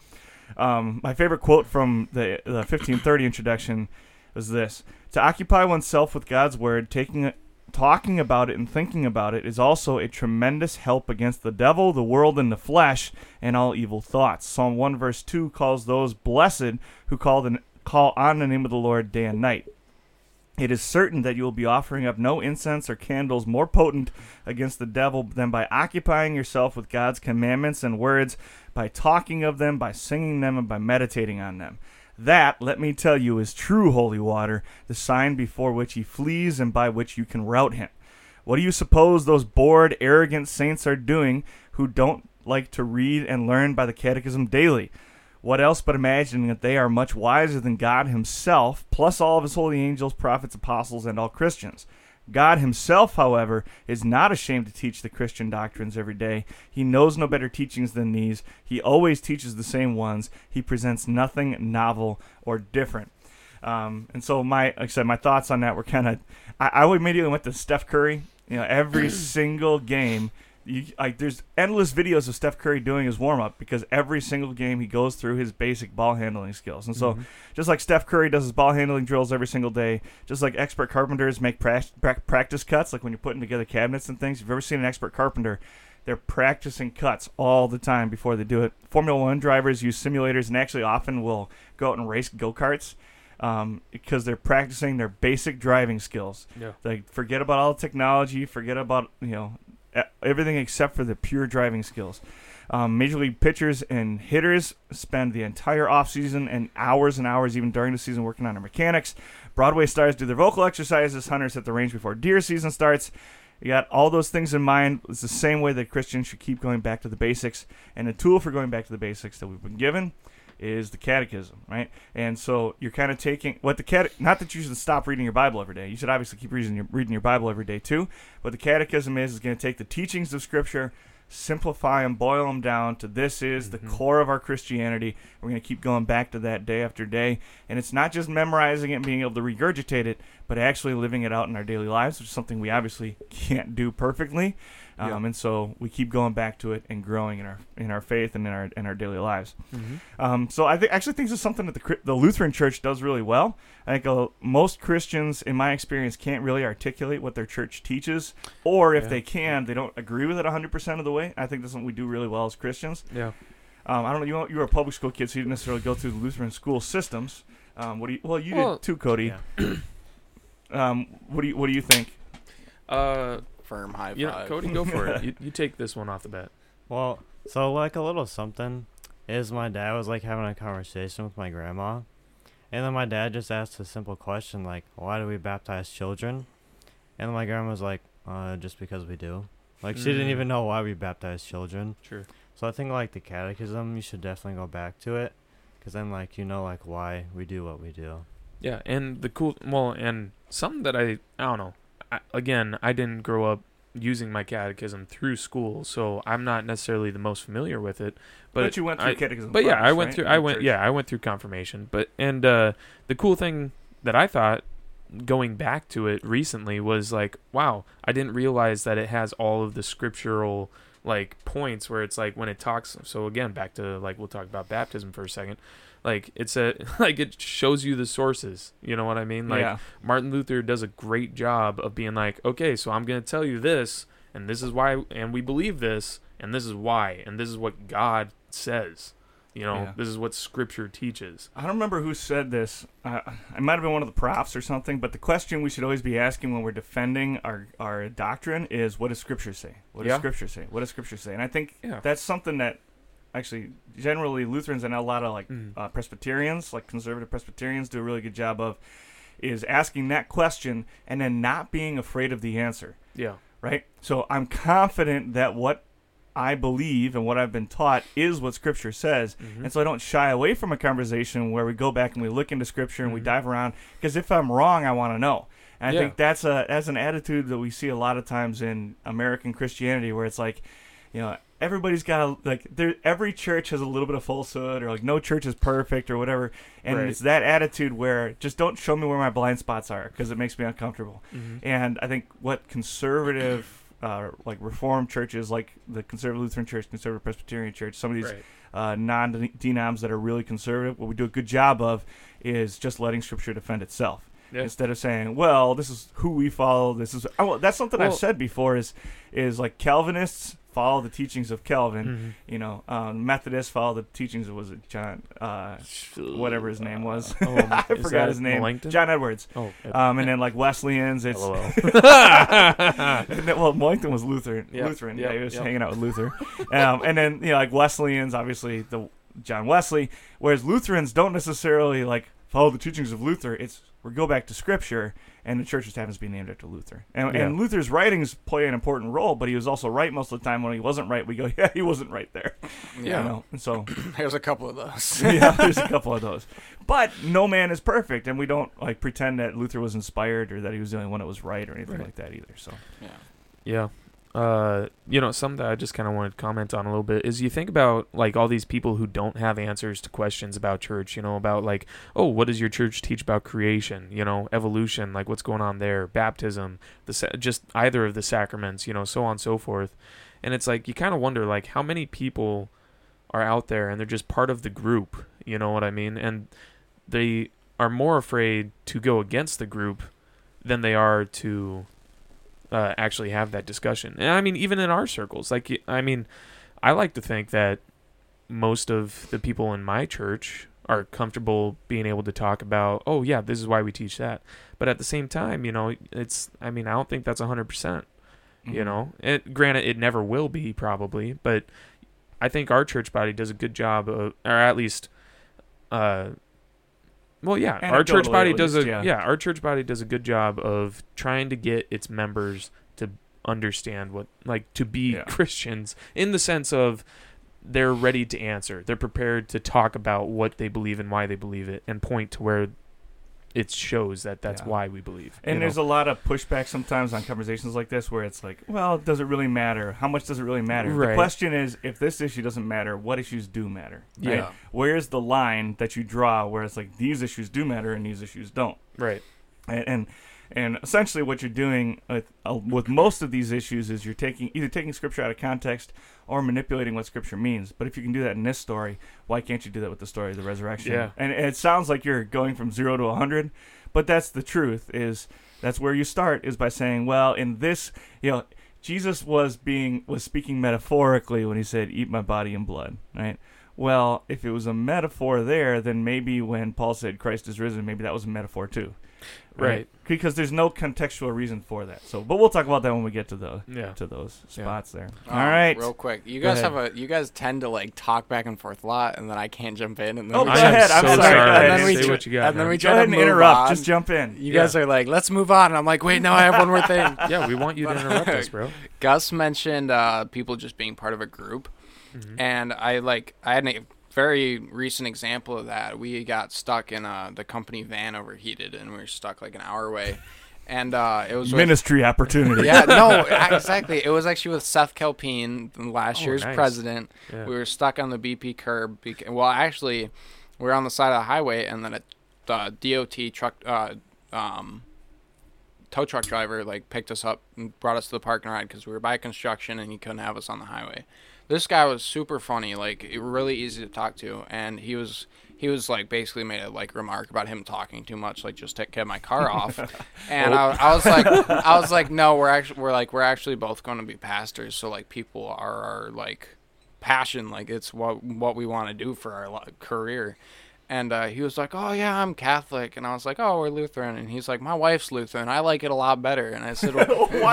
Um, my favorite quote from the, the 1530 introduction was this To occupy oneself with God's word, taking talking about it and thinking about it is also a tremendous help against the devil, the world, and the flesh, and all evil thoughts. Psalm 1 verse 2 calls those blessed who call, the, call on the name of the Lord day and night. It is certain that you will be offering up no incense or candles more potent against the devil than by occupying yourself with God's commandments and words, by talking of them, by singing them, and by meditating on them. That, let me tell you, is true holy water, the sign before which he flees and by which you can rout him. What do you suppose those bored, arrogant saints are doing who don't like to read and learn by the catechism daily? What else but imagining that they are much wiser than God Himself, plus all of His holy angels, prophets, apostles, and all Christians? God Himself, however, is not ashamed to teach the Christian doctrines every day. He knows no better teachings than these. He always teaches the same ones. He presents nothing novel or different. Um, and so my, like I said, my thoughts on that were kind of, I, I immediately went to Steph Curry. You know, every single game, you, like there's endless videos of Steph Curry doing his warm up because every single game he goes through his basic ball handling skills. And so, Mhm. just like Steph Curry does his ball handling drills every single day, just like expert carpenters make pra- pra- practice cuts, like when you're putting together cabinets and things. If you've ever seen an expert carpenter, they're practicing cuts all the time before they do it. Formula One drivers use simulators and actually often will go out and race go karts um, because they're practicing their basic driving skills. Yeah. Like forget about all the technology, forget about you know everything except for the pure driving skills. Um, Major league pitchers and hitters spend the entire offseason and hours and hours, even during the season, working on their mechanics. Broadway stars do their vocal exercises. Hunters hit the range before deer season starts. You got all those things in mind. It's the same way that Christians should keep going back to the basics. And the tool for going back to the basics that we've been given is the catechism, right? And so you're kind of taking what the cat. Not that you should stop reading your Bible every day. You should obviously keep reading your reading your Bible every day too. But the catechism is is going to take the teachings of Scripture, simplify them, boil them down to this is the Mhm. core of our Christianity. We're going to keep going back to that day after day. And it's not just memorizing it and being able to regurgitate it, but actually living it out in our daily lives, which is something we obviously can't do perfectly. Um, Yeah. And so we keep going back to it and growing in our in our faith and in our in our daily lives. Mhm. Um, so I think actually think this is something that the the Lutheran Church does really well. I think uh, most Christians, in my experience, can't really articulate what their church teaches, or if Yeah. they can, they don't agree with it 100% of the way. I think that's something we do really well as Christians. Yeah. Um, I don't know. You, you were a public school kid, so you didn't necessarily go through the Lutheran school systems. Um, what do you? Well, you Well, did too, Cody. yeah. Um, what do you What do you think? Uh, Firm high five. you know, Cody, go for it. You, you take this one off the bat. Well, so like a little something. is my dad was like having a conversation with my grandma, and then my dad just asked a simple question like, "Why do we baptize children?" And my grandma was like, "Uh, just because we do." Like she didn't Mm. even know why we baptize children. Sure. So I think like the catechism, you should definitely go back to it, cause then like you know like why we do what we do. Yeah, and the cool well, and something that I I don't know. I, again, I didn't grow up using my catechism through school, so I'm not necessarily the most familiar with it. But, But, you went through I, catechism. But yeah, I went right? through. I went. church. Yeah, I went through confirmation. But and uh, the cool thing that I thought going back to it recently was like, wow, I didn't realize that it has all of the scriptural like points where it's like when it talks. So again, back to like we'll talk about baptism for a second. Like it's a like it shows you the sources. You know what I mean? Like yeah. Martin Luther does a great job of being like, okay, so I'm going to tell you this, and this is why, and we believe this, and this is why, and this is what God says. You know, Yeah. this is what Scripture teaches. I don't remember who said this. Uh, it might have been one of the profs or something. But the question we should always be asking when we're defending our, our doctrine is, what does Scripture say? What does Yeah. Scripture say? What does Scripture say? And I think that's something that actually generally Lutherans and a lot of like Mm. uh, Presbyterians, like conservative Presbyterians, do a really good job of is asking that question and then not being afraid of the answer Yeah. right? So I'm confident that what I believe and what I've been taught is what Scripture says. Mhm. And so I don't shy away from a conversation where we go back and we look into Scripture and we Mhm. dive around. Because if I'm wrong, I want to know. And I Yeah. think that's a that's an attitude that we see a lot of times in American Christianity, where it's like, you know, everybody's got a, like there every church has a little bit of falsehood, or like no church is perfect, or whatever. And Right. it's that attitude where just don't show me where my blind spots are, because it makes me uncomfortable. Mhm. And I think what conservative, uh, like Reformed churches, like the Conservative Lutheran Church, Conservative Presbyterian Church, some of these Right. uh, non-denoms that are really conservative, what we do a good job of is just letting Scripture defend itself. Yeah. Instead of saying, "Well, this is who we follow. This is," oh, well, that's something I've said before. Is is like Calvinists follow the teachings of Calvin. Mhm. You know, um, Methodists follow the teachings of was it John, uh, whatever his name was. Oh, I forgot his name. Melanchthon? John Edwards. Oh, Um, and then like Wesleyans, it's then- well, Melanchthon was Lutheran. Yep, Lutheran. yep, yeah, he was yep. hanging out with Luther. um, and then you know, like Wesleyans, obviously the John Wesley. Whereas Lutherans don't necessarily like follow the teachings of Luther. It's we go back to Scripture, and the church just happens to be named after Luther. And, Yeah. and Luther's writings play an important role, but he was also right most of the time. When he wasn't right, we go, yeah, he wasn't right there. Yeah. You know? And so There's a couple of those. yeah, there's a couple of those. But no man is perfect, and we don't like pretend that Luther was inspired or that he was the only one that was right or anything Right. like that either. So yeah. Yeah. Uh, you know, something that I just kind of wanted to comment on a little bit is you think about like all these people who don't have answers to questions about church, you know, about like, oh, what does your church teach about creation, you know, evolution, like what's going on there, baptism, the sa- just either of the sacraments, you know, so on and so forth. And it's like you kind of wonder like how many people are out there and they're just part of the group, you know what I mean? And they are more afraid to go against the group than they are to uh, actually have that discussion. And I mean, even in our circles, like I mean, I like to think that most of the people in my church are comfortable being able to talk about, oh yeah, this is why we teach that. But at the same time, you know, it's I mean, I don't think that's hundred percent. You Mhm. know, it granted it never will be probably, but I think our church body does a good job of, or at least, uh, well, yeah, our church body does least, a yeah. yeah, our church body does a good job of trying to get its members to understand what like to be Yeah. Christians in the sense of they're ready to answer. They're prepared to talk about what they believe and why they believe it and point to where it shows that that's Yeah. why we believe. And there's know? a lot of pushback sometimes on conversations like this where it's like, well, does it really matter? How much does it really matter? Right. The question is, if this issue doesn't matter, what issues do matter? right? Yeah. Where's the line that you draw where it's like these issues do matter and these issues don't? right. And and, and essentially what you're doing with, uh, with most of these issues is you're taking either taking scripture out of context or manipulating what scripture means. But if you can do that in this story, why can't you do that with the story of the resurrection? Yeah. And it sounds like you're going from 0 to 100, but that's the truth is that's where you start is by saying, well, in this, you know, Jesus was being was speaking metaphorically when he said, "Eat my body and blood." Right. Well, if it was a metaphor there, then maybe when Paul said Christ is risen, maybe that was a metaphor too. Right. Because there's no contextual reason for that. So, but we'll talk about that when we get to the Yeah. to those Yeah. spots there. Um, All right. Real quick, you Go guys ahead. have a you guys tend to like talk back and forth a lot, and then I can't jump in, and then Oh, we go i'm ahead. I'm so sorry. sorry. And then we Say tr- what you got. and then man. we Go try ahead to and interrupt. on. Just jump in. You guys are like, let's move on. And I'm like, wait, no, I have one more thing. yeah, we want you to interrupt us, bro. Gus mentioned uh, people just being part of a group, Mhm. and I like I had a very recent example of that. We got stuck in uh, the company van overheated, and we were stuck like an hour away, and uh, it was with, Ministry opportunity. yeah, no, exactly. It was actually with Seth Kelpine, last Oh, year's nice. president. Yeah. We were stuck on the BP curb. Bec- well, actually, we were on the side of the highway, and then a the DOT truck, uh, um, tow truck driver, like picked us up and brought us to the parking lot because we were by construction and he couldn't have us on the highway. This guy was super funny, like really easy to talk to, and he was he was like basically made a like remark about him talking too much, like just take my car off, and I, I was like I was like no, we're actually we're like we're actually both going to be pastors, so like people are our like passion, like it's what what we want to do for our career. And uh, he was like, "Oh yeah, I'm Catholic," and I was like, "Oh, we're Lutheran," and he's like, "My wife's Lutheran. I like it a lot better." And I said, Why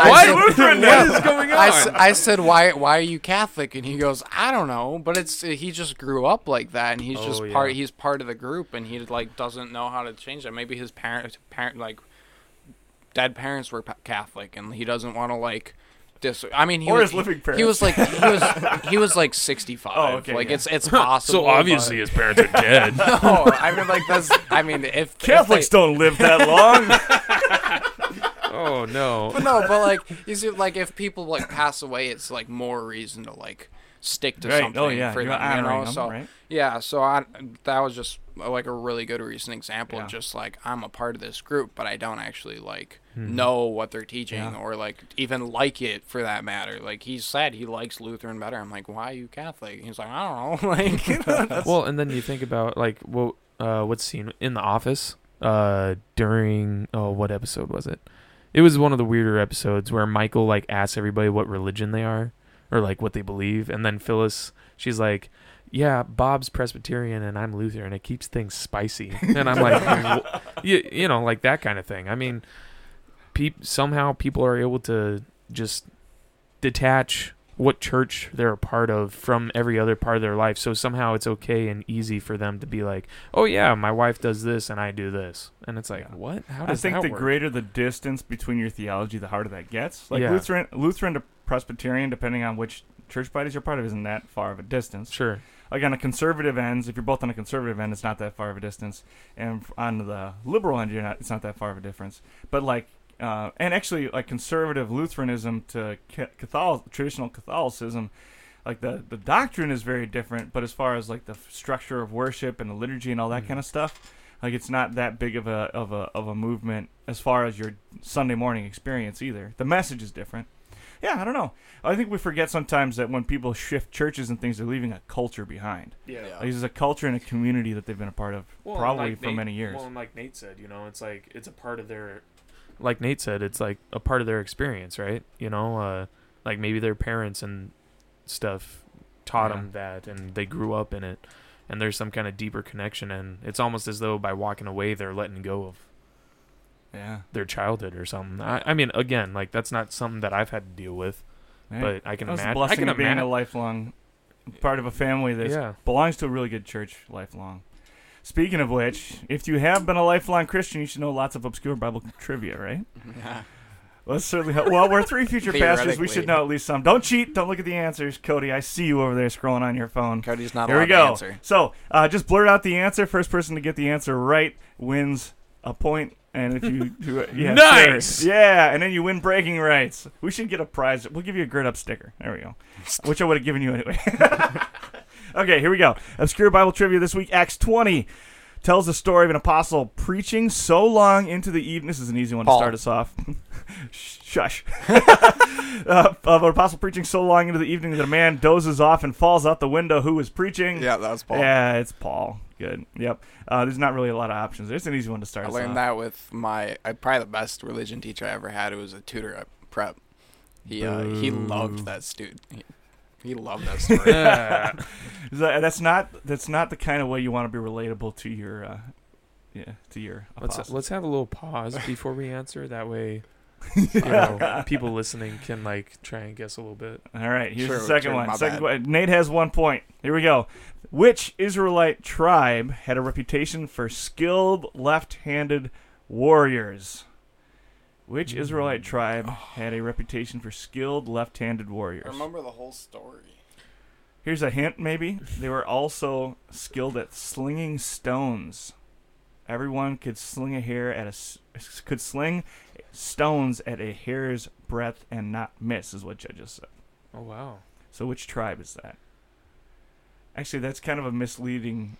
I said- Lutheran? What is going on? I, I said, "Why why are you Catholic?" And he goes, "I don't know, but it's he just grew up like that, and he's just Oh, part yeah. he's part of the group, and he like doesn't know how to change that. Maybe his parent parent like dead parents were Catholic, and he doesn't want to like." Dis- I mean, he Or was, his living He was like he was he was like sixty five. Oh, okay, Like yeah. it's it's possible. So obviously his parents are dead. no. I mean, like that's. I mean, if if Catholics they- don't live that long. oh no. But no, but like, you see, like if people like pass away, it's like more reason to like stick to right. Oh, something Oh yeah. for You're them, you know. them, so right? yeah, so I that was just like a really good recent example Yeah. of just like I'm a part of this group, but I don't actually like Mhm. know what they're teaching Yeah. or like even like it for that matter. Like he said he likes Lutheran better. I'm like, why are you Catholic? He's like, I don't know. like, Well, and then you think about like what uh what's scene in the office uh during oh what episode was it? It was one of the weirder episodes where Michael like asks everybody what religion they are or like what they believe and then Phyllis she's like yeah, Bob's Presbyterian and I'm Lutheran. It keeps things spicy. And I'm like, you, you know, like that kind of thing. I mean, peop- somehow people are able to just detach what church they're a part of from every other part of their life. So somehow it's okay and easy for them to be like, "Oh yeah, my wife does this and I do this," and it's like, Yeah. "What? How I think the work?" greater the distance between your theology, the harder that gets. Like Yeah. Lutheran, Lutheran to Presbyterian, depending on which church bodies you're part of, isn't that far of a distance. Sure. Like on a conservative ends, if you're both on a conservative end, it's not that far of a distance, and on the liberal end, you're not. It's not that far of a difference. But like, uh, and actually, like conservative Lutheranism to Catholic, traditional Catholicism, like the the doctrine is very different. But as far as like the structure of worship and the liturgy and all that Mhm. kind of stuff, like it's not that big of a of a of a movement as far as your Sunday morning experience either. The message is different. Yeah, I don't know. I think we forget sometimes that when people shift churches and things, they're leaving a culture behind. Yeah. Yeah. Like, there's a culture and a community that they've been a part of Well, probably like for Nate- many years. Well, and like Nate said, you know, it's like it's a part of their, like Nate said, it's like a part of their experience, right? You know, uh, like maybe their parents and stuff taught Yeah. them that, and they grew up in it, and there's some kind of deeper connection, and it's almost as though by walking away, they're letting go of yeah, their childhood or something. I, I mean, again, like that's not something that I've had to deal with, Right. but I can That's the imagine. I blessing can of being a lifelong part of a family that Yeah. belongs to a really good church lifelong. Speaking of which, if you have been a lifelong Christian, you should know lots of obscure Bible trivia, right? Yeah. Let's certainly. Help. Well, we're three future pastors. We should Theoretically. know at least some. Don't cheat. Don't look at the answers, Cody. I see you over there scrolling on your phone. Cody's not Here allowed we to go. answer. So, uh, just blurt out the answer. First person to get the answer right wins a point. And if you do it, yeah, Nice! sure. yeah, and then you win bragging rights. We should get a prize. We'll give you a grid up sticker. There we go. Which I would have given you anyway. okay, here we go. Obscure Bible trivia this week. Acts 20 tells the story of an apostle preaching so long into the evening. This is an easy one Paul. to start us off. Shush. uh, of an apostle preaching so long into the evening that a man dozes off and falls out the window. Who was preaching? Yeah, that was Paul. Yeah, it's Paul. Good. Yep. Uh, there's not really a lot of options. It's an easy one to start. I learned off. that with my I, probably the best religion teacher I ever had. It was a tutor at prep. He uh, he loved that student. He, he loved that story. Yeah. That's not that's not the kind of way you want to be relatable to your uh, yeah, to your Let's apostle. let's have a little pause before we answer. That way, you know, people listening can like try and guess a little bit. All right, here's Sure, the second sure, one. Second bad. one. Nate has one point. Here we go. Which Israelite tribe had a reputation for skilled left-handed warriors? Which Hmm. Israelite tribe had a reputation for skilled left-handed I warriors? remember the whole story. Here's a hint, maybe. They were also skilled at slinging stones. Everyone could sling a hair at a s- could sling stones at a hair's breadth and not miss, is what judges said. Oh wow. So which tribe is that? Actually, that's kind of a misleading.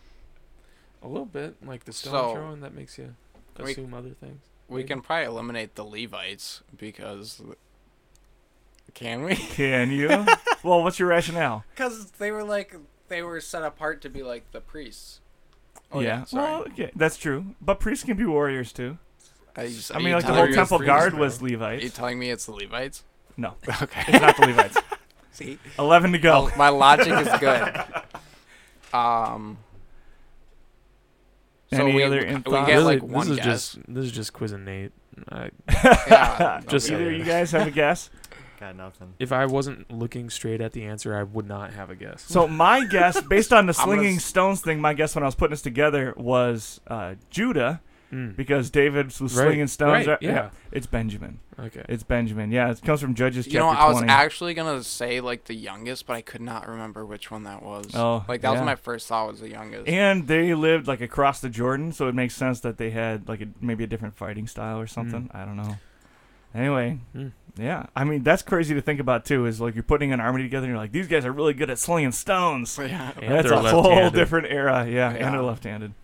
A little bit like the stone So- throwing that makes you We- other things. We Maybe. can probably eliminate the Levites because. Can we? Can you? well, what's your rationale? Because they were like they were set apart to be like the priests. Oh, yeah. sorry. Well, okay, that's true. But priests can be warriors too. Are you- I mean, like the whole temple priests, guard bro? was Are you telling me it's the Levites? No, Okay. it's not the Levites. See, Eleven to go. Well, my logic is good. Um. So Any we, other we in get thought? really, like this one is guess. just this is just quizzing Nate. I, yeah, Just- okay. Either you guys have a guess. Got nothing. if I wasn't looking straight at the answer, I would not have a guess. So my guess, based on the I'm gonna slinging stones thing, my guess when I was putting this together was uh, Judah Mm. because David was Right, slinging stones. right, yeah. it's Benjamin. Okay. It's Benjamin. Yeah, it comes from Judges You know, chapter I was actually gonna say like the youngest, but I could not remember which one that was. Oh, like that yeah. was my first thought was the youngest. And they lived like across the Jordan, so it makes sense that they had like a, maybe a different fighting style or something. I don't know. Anyway, Mm. yeah, I mean that's crazy to think about too. Is like you're putting an army together, and you're like, these guys are really good at slinging stones. yeah. And that's a whole left-handed. different era. Yeah, Yeah. and they're left-handed.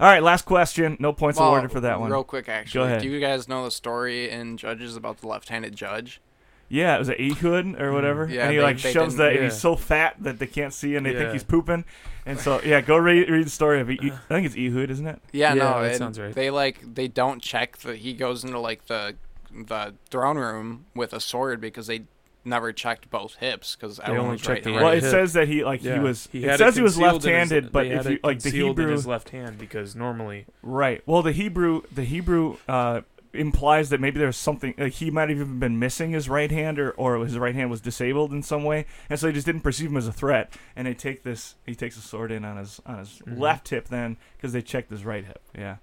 All right, last question. No points Well, awarded for that one. Real quick, actually, ahead. do you guys know the story in Judges about the left-handed judge? Yeah, it was an Ehud or mm. whatever, Yeah, and he they- like they shoves didn't- that, and he's so fat that they can't see, and they think he's pooping, and so yeah, go read read the story of. E- I think it's Ehud, isn't it? Yeah, Yeah, no, that sounds right. They like they don't check that He goes into like the the throne room with a sword because they never checked both hips because I only everyone was checked right the handed. well, it hip. says that he like Yeah. he was. He it had says he was concealed in his- left-handed, but they if had you it like the concealed in Hebrew, his left hand because normally right? Well, the Hebrew, the Hebrew uh, implies that maybe there's something like he might have even been missing his right hand, or or his right hand was disabled in some way, and so they just didn't perceive him as a threat. And they take this, he takes a sword in on his on his Mhm. left hip then because they checked his right hip. Yeah,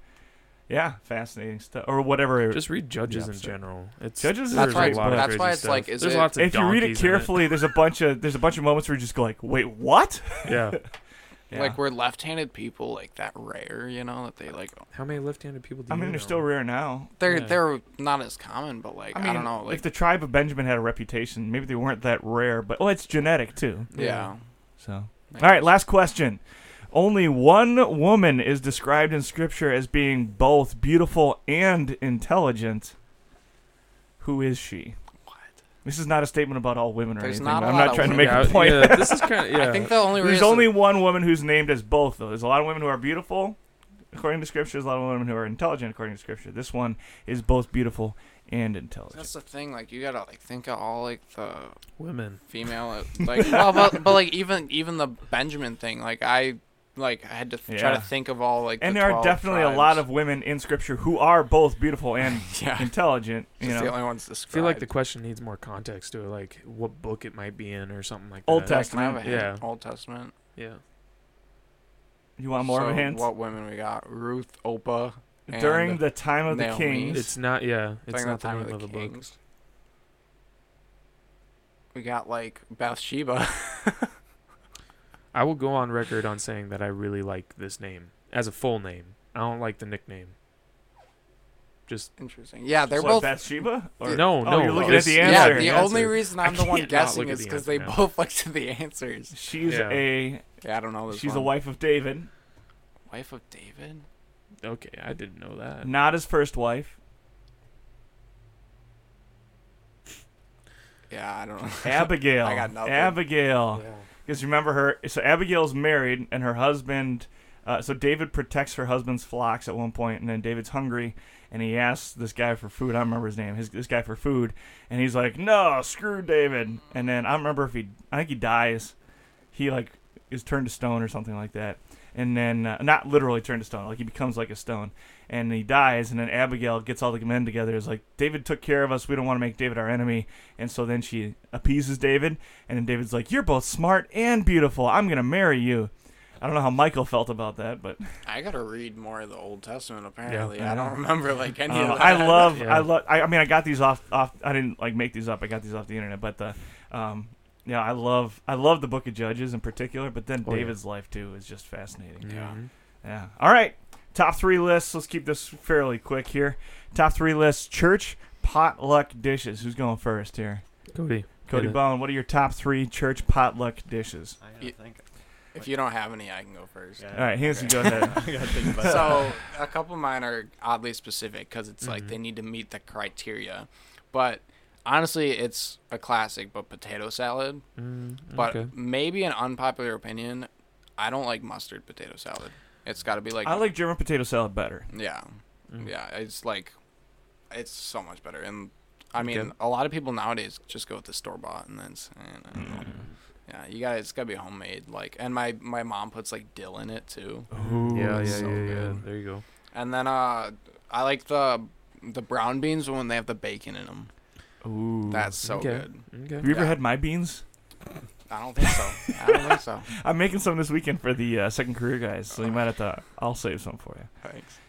yeah, fascinating stuff, or whatever. just read Judges in episode. general. It's Judges is there's That's a why. great It's, book. that's why it's stuff. like. Is there's it, lots of if you read it donkeys in carefully, there's a bunch of there's a bunch of moments where you just go like, wait, what? Yeah. Yeah. Like were left-handed people like that rare? You know that they like. How many left-handed people do I mean, know? they're still rare now. They're Yeah. they're not as common, but like I I, don't know. Like if the tribe of Benjamin had a reputation, maybe they weren't that rare, but oh, it's genetic too. yeah. So, all right, last question. Only one woman is described in Scripture as being both beautiful and intelligent. Who is she? What? This is not a statement about all women or There's anything. not a I'm lot not of trying to make yeah, a point. Yeah, this is kind of yeah. I think the only There's reason only one woman who's named as both, though. There's a lot of women who are beautiful, according to Scripture. There's a lot of women who are intelligent, according to Scripture. This one is both beautiful and intelligent. that's the thing. Like you gotta like think of all like the women. female like well, but, but like even even the Benjamin thing. Like I like I had to th- try Yeah. to think of all like. and the there are 12 definitely a lot tribes. of women in Scripture who are both beautiful and yeah. intelligent. You Just know, the only ones I described. feel like the question needs more context to it, like what book it might be in or something like Old that. Yeah, can I have a Testament. hint? Yeah. Old Testament. Yeah. you want more so of a hint? What women we got? Ruth, Orpah. and During the time of the Naomi. kings, It's not. Yeah. It's during not the the time name of of the a book. kings. We got like Bathsheba. I will go on record on saying that I really like this name as a full name. I don't like the nickname. Just Interesting. Yeah, they're What, both. Bathsheba. Or, no, oh, no. you're looking this- at the yeah, answer. the answer. only reason I'm the one can't guessing look at is the because answer they now. both look to the answers. She's Yeah. a Yeah, I don't know this she's a one. wife of David, wife of David. Okay, I didn't know that. not his first wife. Yeah, I don't know. Abigail. I got nothing. Abigail. Yeah. Because remember her. So Abigail's married, and her husband. Uh, so David protects her husband's flocks at one point, and then David's hungry, and he asks this guy for food. I don't remember his name. His this guy for food, and he's like, "No, screw David." And then I don't remember if he. I think he dies. He like is turned to stone or something like that, and then uh, not literally turned to stone, like he becomes like a stone, and he dies, and then Abigail gets all the men together. Is like David took care of us. We don't want to make David our enemy, and so then she appeases David, and then David's like, "You're both smart and beautiful. I'm gonna marry you." I don't know how Michal felt about that, but I gotta read more of the Old Testament. Apparently, Yeah. I don't remember like any Uh, of that. I love, Yeah. I love. I, I mean, I got these off, off. I didn't like make these up. I got these off the internet, but the, um, yeah, I love, I love the Book of Judges in particular. But then Oh, yeah. David's life too is just fascinating. Yeah. Mhm. Yeah. All right. Top three lists. Let's keep this fairly quick here. Top three lists. Church potluck dishes. Who's going first here? Cody. Cody it. Bone. What are your top three church potluck dishes? I gotta You- think. If you don't have any, I can go first. Yeah. All right, Hanson, Okay. go ahead. I gotta think about that. So a couple of mine are oddly specific because it's like Mhm. they need to meet the criteria. But honestly, it's a classic. But potato salad. Mm, But maybe an unpopular opinion. I don't like mustard potato salad. It's got to be like I like German potato salad better. yeah, Mm. yeah. It's like it's so much better. And I mean, Okay. a lot of people nowadays just go with the store bought, and then it's, eh, I don't know. Mm. yeah, you got it's got to be homemade. Like, and my my mom puts like dill in it too. Ooh, Yeah, yeah, so yeah, yeah. There you go. And then uh, I like the the brown beans when they have the bacon in them. Ooh. That's so Okay. good. Okay. Have you ever yeah. had my beans? I don't think so. I don't think so. I'm making some this weekend for the uh, second career guys, so you might have to. I'll save some for you. Thanks.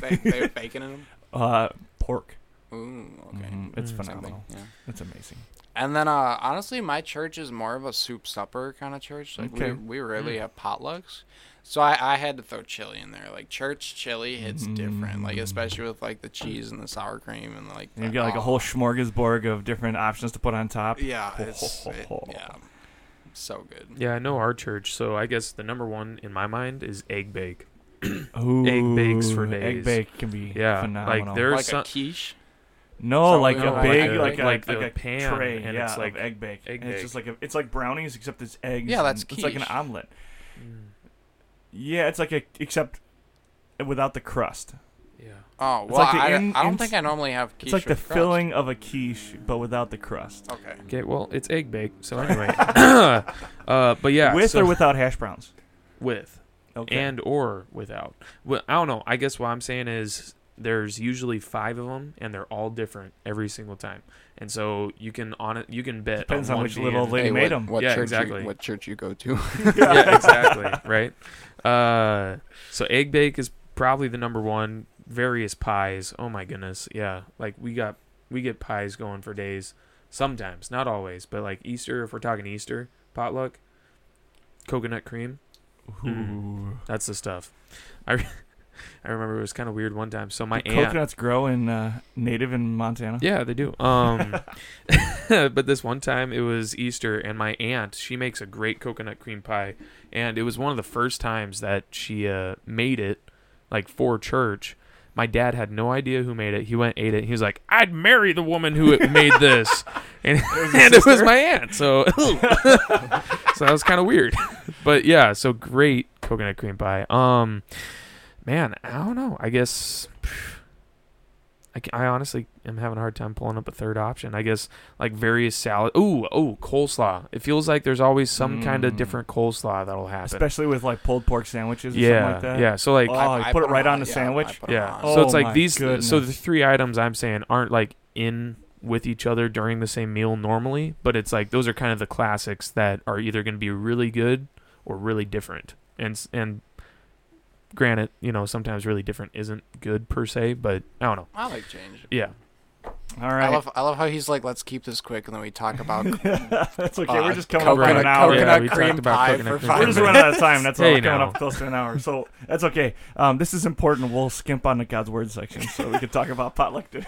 They, they have bacon in them. Uh, pork. Ooh, okay. Mhm, It's Mm. Same phenomenal. Yeah. It's amazing. And then, uh, honestly, my church is more of a soup supper kind of church. Like Okay. we we really Mm. have potlucks, so I, I had to throw chili in there. Like church chili hits different. Like Mm. especially with like the cheese and the sour cream and like. And you've got like a oh, whole smorgasbord of different options to put on top. Yeah, it's it, yeah, so good. Yeah, I know our church, so I guess the number one in my mind is egg bake. Ooh, Egg bakes for days. Egg bake can be Yeah, phenomenal. like There's Like some- a quiche. no, so like a got big, like like, a- a, like like a pan, tray, and yeah, it's like of egg bake. egg and it's bake. just like a, it's like brownies except it's eggs. Yeah, that's and It's like an omelet. Mm, Yeah, it's like a except without the crust. yeah. Oh It's well, like the I, in- I don't ins- think I normally have quiche. It's like the crust. filling of a quiche, but without the crust. Okay. Okay, well, it's egg bake. So anyway, uh, but yeah, with so or without hash browns. with Okay. and or without. Well, I don't know. I guess what I'm saying is there's usually five of them, and they're all different every single time. And so you can on it, you can bet Depends on on which being- little lady Hey, made them. What Yeah, church exactly. You, what church you go to? yeah, exactly. Right. Uh, so egg bake is probably the number one. Various pies. Oh my goodness. Yeah. Like we got we get pies going for days. Sometimes, not always, but like Easter. If we're talking Easter potluck, coconut cream. Ooh. That's the stuff. I re- I remember it was kind of weird one time. So my Do aunt. coconuts grow in uh, native in Montana. Yeah, they do. Um, but this one time it was Easter, and my aunt she makes a great coconut cream pie, and it was one of the first times that she uh, made it, like for church. My dad had no idea who made it. He went ate it. He was like, "I'd marry the woman who made this," and, and it was my aunt. So, so that was kind of weird. But yeah, so great coconut cream pie. Um, man, I don't know. I guess. I, I honestly am having a hard time pulling up a third option. I guess like various salad. Ooh, oh, coleslaw. It feels like there's always some kind of Mm. different coleslaw that'll happen. Especially with like pulled pork sandwiches or yeah, something like that. yeah. So like, Oh, you put it right on the yeah, sandwich? I put 'em yeah. on. so Oh it's like my these. So the three items I'm saying aren't like in with each other during the same meal normally, but it's like those are kind of the classics that are either going to be really good or really different. And and granted, you know, sometimes really different isn't good per se, but I don't know. I like change. Yeah. All right. I love I love how he's like, let's keep this quick, and then we talk about That's okay. uh, We're just coming up on an hour. Yeah, coconut we cream talked about pie coconut for cream five We're just running out of time. That's all. Hey, We're coming now. up close to an hour, so that's okay. Um, this is important. We'll skimp on the God's word section, so we can talk about potluck. Too.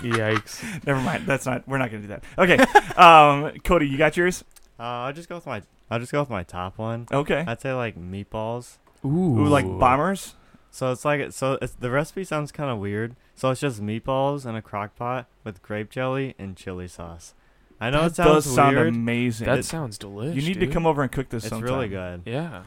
Yikes. Never mind. That's not. We're not gonna do that. Okay. Um, Cody, you got yours? Uh, I'll just go with my. I'll just go with my top one. Okay. I'd say like meatballs. Ooh. Ooh, like bombers. So it's like so it's, the recipe sounds kind of weird. So it's just meatballs in a crock pot with grape jelly and chili sauce. I know that it sounds does sound amazing. That It- sounds delicious. you need to come over and cook this sometime. it's sometime. really good. Yeah.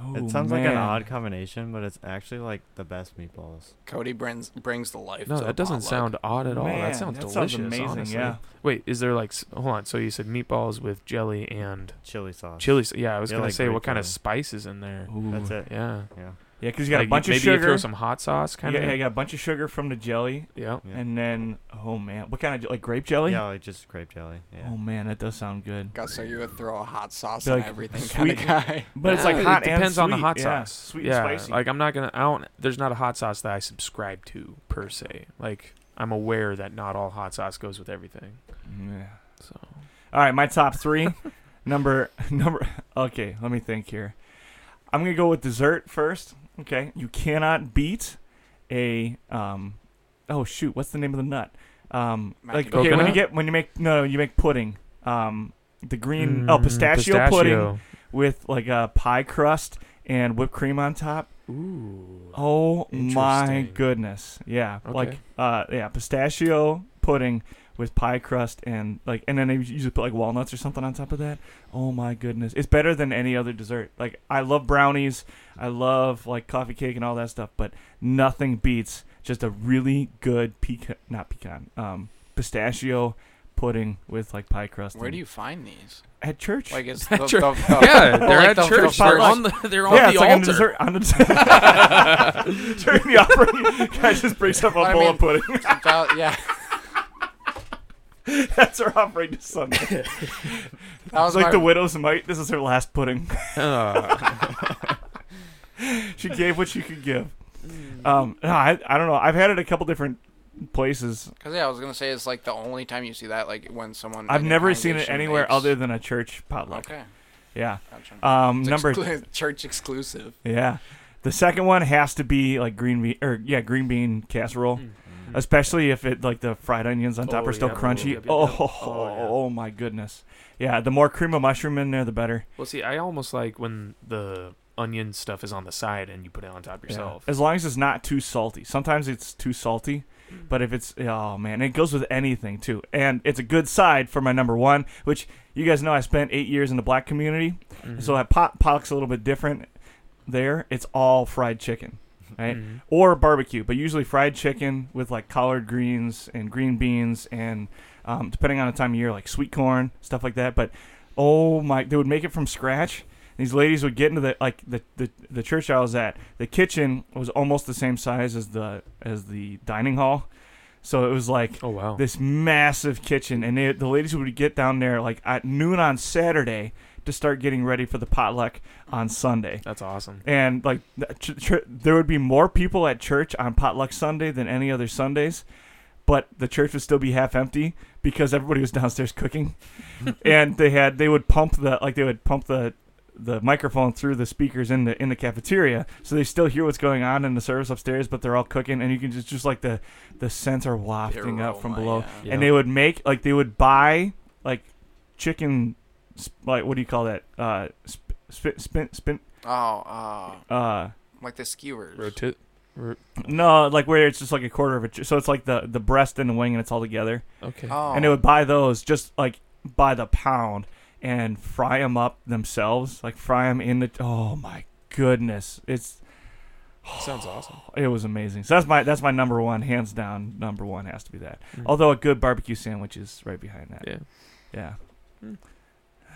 Oh, it sounds like an odd combination, but it's actually like the best meatballs. Cody brings brings the life. No, to a that doesn't potluck. sound odd at all. Man, that sounds that sounds delicious. amazing, honestly. yeah. Wait, is there like? Hold on. So you said meatballs with jelly and Chili sauce. chili. s- Yeah, I was Yeah, gonna like say grape what kind of spices in there. Ooh. That's it. Yeah. Yeah. Yeah, because you got Like, a bunch maybe of you sugar. Maybe you throw some hot sauce kind yeah, of. yeah, you got a bunch of sugar from the jelly, Yep. Yeah. and then oh man, what kind of like grape jelly? Yeah, like just grape jelly. Yeah. Oh man, that does sound good. Gus, so you would throw a hot sauce Be on like, everything sweet- kind of guy. But it's like hot It depends and on the sweet. hot yeah, sauce. sweet yeah, and spicy. like I'm not gonna. I don't. There's not a hot sauce that I subscribe to per se. Like I'm aware that not all hot sauce goes with everything. yeah. So All right, my top three. number number. Okay, let me think here. I'm gonna go with dessert first. Okay, you cannot beat a um. Oh shoot, what's the name of the nut? Um, like okay, when you get when you make no, you make pudding. Um, the green oh Mm, pistachio, pudding with like a pie crust and whipped cream on top. Ooh. Oh my Interesting. goodness. Yeah. Like uh yeah, pistachio pudding with pie crust and like and then they usually put like walnuts or something on top of that. Oh my goodness. It's better than any other dessert. Like I love brownies, I love like coffee cake and all that stuff, but nothing beats just a really good pecan not pecan, um pistachio pudding with like pie crust. Where and- do you find these? at church? Like it's At the, church. the, the, Yeah, they're like at the- the church. They're on the. They're on yeah, the it's like on the dessert on the during the offering. Guy just brings up a I bowl mean- of pudding. Yeah, That's her offering to Sunday. that It's was like my, the widow's mite. This is her last pudding. Uh, she gave what she could give. Um, no, I, I don't know. I've had it a couple different places. Because yeah, I was gonna say it's like the only time you see that, like when someone. I've in your never seen it congregation anywhere makes- other than a church potluck. Okay, Yeah. gotcha. Um, It's number exclu- church exclusive. yeah. The second one has to be like green bean or yeah green bean casserole, Mm-hmm. especially if it like the fried onions on top Oh, are still yeah. crunchy. Yep, yep, yep. Oh, Oh, yeah. Oh, oh my goodness. Yeah, the more cream of mushroom in there, the better. well, see, I almost like when the onion stuff is on the side and you put it on top Yeah. yourself. As long as it's not too salty. Sometimes it's too salty, mm. but if it's oh man, it goes with anything too. And it's a good side for my number one, which you guys know I spent eight years in the black community, so mm-hmm. that pot potluck's a little bit different. There, it's all fried chicken, right? Mhm. Or barbecue, but usually fried chicken with like collard greens and green beans and um, depending on the time of year, like sweet corn, stuff like that. But oh my, they would make it from scratch. These ladies would get into the like the, the, the church I was at. The kitchen was almost the same size as the as the dining hall, so it was like Oh wow. this massive kitchen, and they, the ladies would get down there like at noon on Saturday to start getting ready for the potluck on Sunday. That's awesome. And like ch- ch- there would be more people at church on potluck Sunday than any other Sundays, but the church would still be half empty because everybody was downstairs cooking, and they had they would pump the like they would pump the the microphone through the speakers in the in the cafeteria, so they still hear what's going on in the service upstairs, but they're all cooking, and you can just just like the the scents are wafting up from below, yeah. Yeah. and they would make like they would buy like chicken, sp- like what do you call that? Uh, sp- spin spin spin. Oh, uh, Uh, like the skewers. Roti- ro- no, like where it's just like a quarter of a. ch- So it's like the the breast and the wing, and it's all together. okay. Oh, And they would buy those just like by the pound and fry them up themselves, like fry them in the. Oh my goodness, it's Sounds awesome. it was amazing. So that's my that's my number one, hands down. Number one has to be that. Mm. Although a good barbecue sandwich is right behind that. yeah, Yeah. Mm.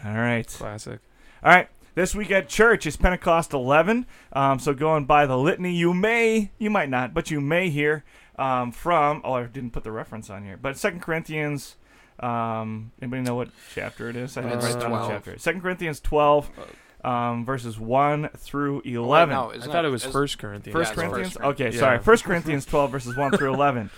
All right. classic. All right. This week at church is Pentecost 11. Um, so going by the litany, you may, you might not, but you may hear um, from. Oh, I didn't put the reference on here, but Second Corinthians. Um, anybody know what chapter it is? I didn't It's write down 12. chapter. Second Corinthians 12, um, verses 1 through Oh, wait, 11. no, I thought it was is- First Corinthians. First Yeah, Corinthians. First Okay, Corinthians. sorry. Yeah. First Corinthians 12 verses 1 through 11,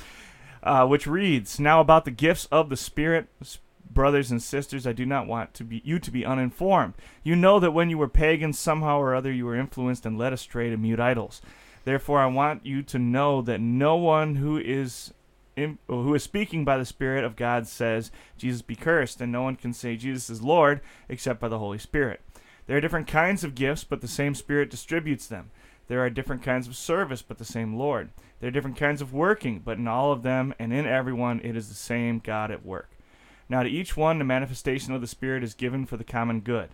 uh, which reads, "Now about the gifts of the Spirit, s- brothers and sisters, I do not want to be you to be uninformed. You know that when you were pagans, somehow or other you were influenced and led astray to mute idols. Therefore, I want you to know that no one who is in, who is speaking by the Spirit of God says, Jesus be cursed, and no one can say Jesus is Lord except by the Holy Spirit. There are different kinds of gifts, but the same Spirit distributes them. There are different kinds of service, but the same Lord. There are different kinds of working, but in all of them and in everyone it is the same God at work. Now to each one the manifestation of the Spirit is given for the common good.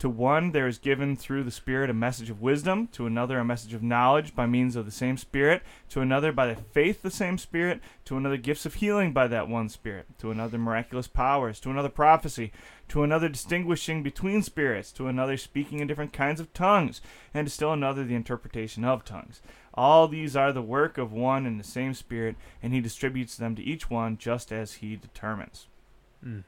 To one, there is given through the Spirit a message of wisdom, to another, a message of knowledge by means of the same Spirit, to another, by the faith the same Spirit, to another, gifts of healing by that one Spirit, to another, miraculous powers, to another, prophecy, to another, distinguishing between spirits, to another, speaking in different kinds of tongues, and to still another, the interpretation of tongues. All these are the work of one and the same Spirit, and He distributes them to each one just as He determines. Mm.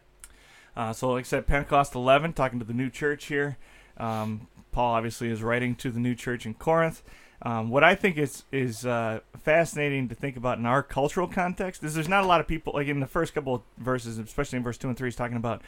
Uh, so, like I said, Pentecost 11, talking to the new church here. Um, Paul obviously is writing to the new church in Corinth. Um, what I think is is uh, fascinating to think about in our cultural context is there's not a lot of people like in the first couple of verses, especially in verse two and three, he's talking about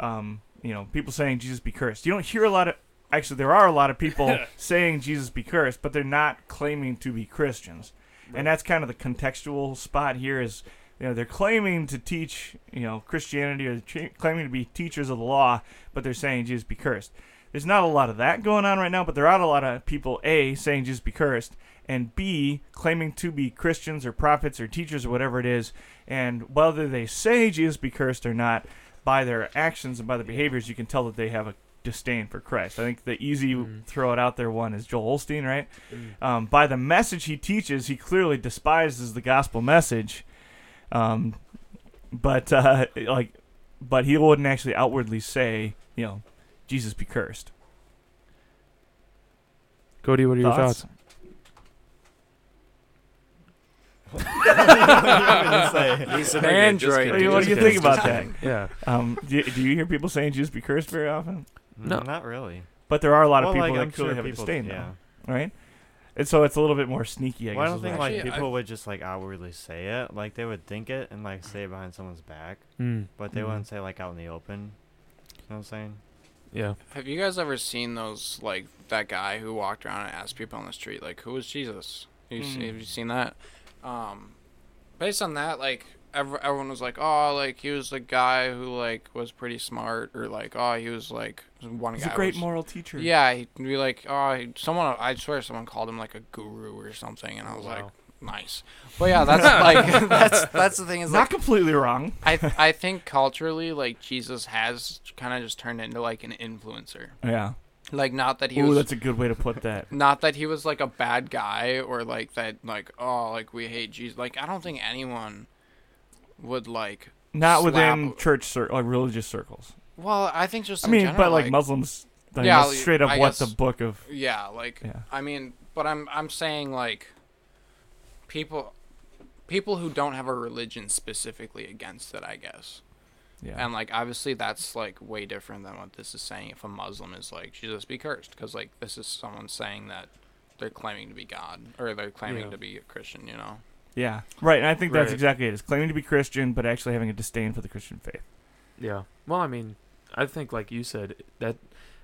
um, you know people saying Jesus be cursed. You don't hear a lot of actually there are a lot of people saying Jesus be cursed, but they're not claiming to be Christians, and that's kind of the contextual spot here is you know they're claiming to teach you know Christianity or ch- claiming to be teachers of the law, but they're saying Jesus be cursed. There's not a lot of that going on right now, but there are a lot of people a saying Jesus be cursed, and b claiming to be Christians or prophets or teachers or whatever it is, and whether they say Jesus be cursed or not, by their actions and by their behaviors, you can tell that they have a disdain for Christ. I think the easy Mhm. throw it out there one is Joel Osteen, right? Mm. Um, by the message he teaches, he clearly despises the gospel message. Um, but uh, like, but he wouldn't actually outwardly say, you know, Jesus be cursed. Cody, what are your Thoughts? thoughts? He's an What android. do you- what do you think about that? Yeah. Um, do, do you hear people saying Jesus be cursed very often? No. Not really. But there are a lot of people like, that I'm clearly sure have a disdain, yeah. though, right? And so it's a little bit more sneaky, I Well, I guess. don't is think what- like Actually, I- people would just like outwardly say it. Like they would think it and like say it behind someone's back, Mm. but they Mhm. wouldn't say like out in the open. You know what I'm saying? Yeah. Have you guys ever seen those like that guy who walked around and asked people on the street like, "Who is Jesus?" You see, Mm. have you seen that? Um, based on that, like ev- everyone was like, "Oh, like he was the guy who like was pretty smart," or like, "Oh, he was like one He's guy." a great was, moral teacher. Yeah, he'd be like, "Oh, he, someone." I swear, someone called him like a guru or something, and I was like, "Nice." But yeah, that's like that's that's the thing is Not like completely wrong. I I think culturally like Jesus has kind of just turned into like an influencer. Yeah. Like not that he Ooh, was that's a good way to put that. not that he was like a bad guy or like that like oh like we hate Jesus. Like I don't think anyone would like Not within Slap- church cir- like religious circles. well, I think just I mean, general, but like, Muslims, I mean, Yeah, that's straight up I what the book of. yeah, like Yeah. I mean, but I'm I'm saying like people people who don't have a religion specifically against it, I guess. Yeah. And like obviously that's like way different than what this is saying if a Muslim is like Jesus be cursed because like this is someone saying that they're claiming to be God or they're claiming Yeah. to be a Christian, you know. Yeah. Right. And I think that's Right. exactly it. It's claiming to be Christian, but actually having a disdain for the Christian faith. Yeah. Well, I mean, I think like you said that.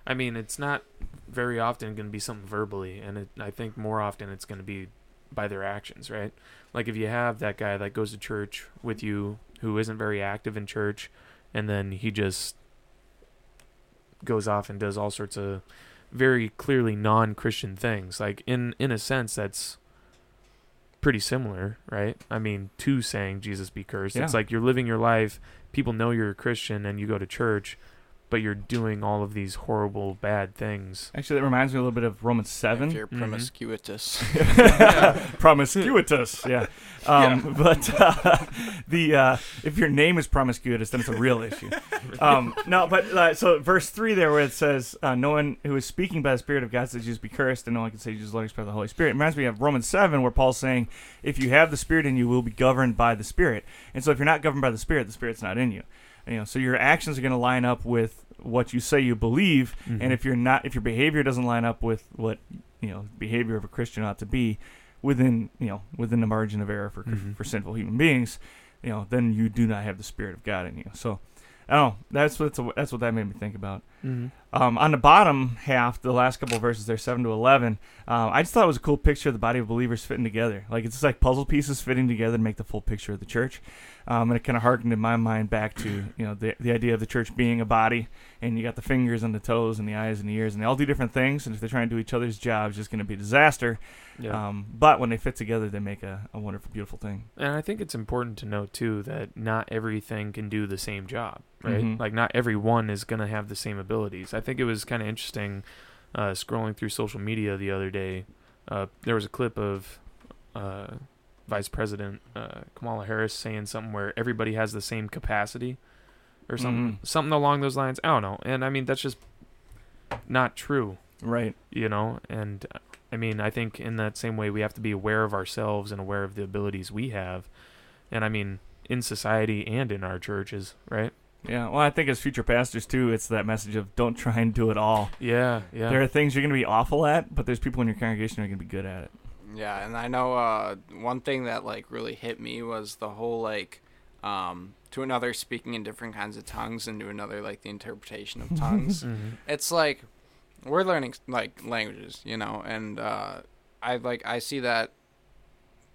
I mean, it's not very often going to be something verbally, and it, I think more often it's going to be by their actions, right? Like if you have that guy that goes to church with you who isn't very active in church, and then he just goes off and does all sorts of very clearly non-Christian things. Like in in a sense, that's pretty similar, right? I mean, to saying Jesus be cursed. It's like you're living your life. People know you're a Christian and you go to church, but you're doing all of these horrible, bad things. Actually, that reminds me a little bit of Romans If 7. you're Mhm. promiscuous. yeah. Um, But uh, the uh, if your name is promiscuous, then it's a real issue. Um, no, but uh, so verse three there, where it says, uh, "No one who is speaking by the Spirit of God says Jesus be cursed, and no one can say Jesus Lord by the Holy Spirit." It reminds me of Romans seven, where Paul's saying, "If you have the Spirit in you, you will be governed by the Spirit." And so, if you're not governed by the Spirit, the Spirit's not in you. You know, so your actions are going to line up with what you say you believe, Mhm. and if you're not, if your behavior doesn't line up with what you know behavior of a Christian ought to be, within you know within the margin of error for Mhm. for sinful human beings, you know, then you do not have the Spirit of God in you. So, I don't know. That's what that's what that made me think about. Mhm. Um, on the bottom half, the last couple of verses there, seven to eleven, um, I just thought it was a cool picture of the body of believers fitting together. Like it's just like puzzle pieces fitting together to make the full picture of the church. Um, and it kind of harkened in my mind back to you know the the idea of the church being a body, and you got the fingers and the toes and the eyes and the ears, and they all do different things. And if they're trying to do each other's jobs, it's going to be a disaster. Yeah. Um, but when they fit together, they make a, a wonderful, beautiful thing. And I think it's important to note too that not everything can do the same job, right? Mhm. Like not everyone is going to have the same abilities. I think it was kind of interesting uh, scrolling through social media the other day. Uh, there was a clip of uh, Vice President uh, Kamala Harris saying something where everybody has the same capacity, or something Mhm. something along those lines. I don't know, and I mean that's just not true Right. you know and i mean i think in that same way we have to be aware of ourselves and aware of the abilities we have and i mean in society and in our churches right Yeah. Well, I think as future pastors too, it's that message of don't try and do it all. yeah yeah There are things you're going to be awful at, but there's people in your congregation who are going to be good at it. Yeah, and I know uh, one thing that like really hit me was the whole like um, to another speaking in different kinds of tongues and to another like the interpretation of tongues. Mhm. it's like we're learning like languages, you know, and uh, I like I see that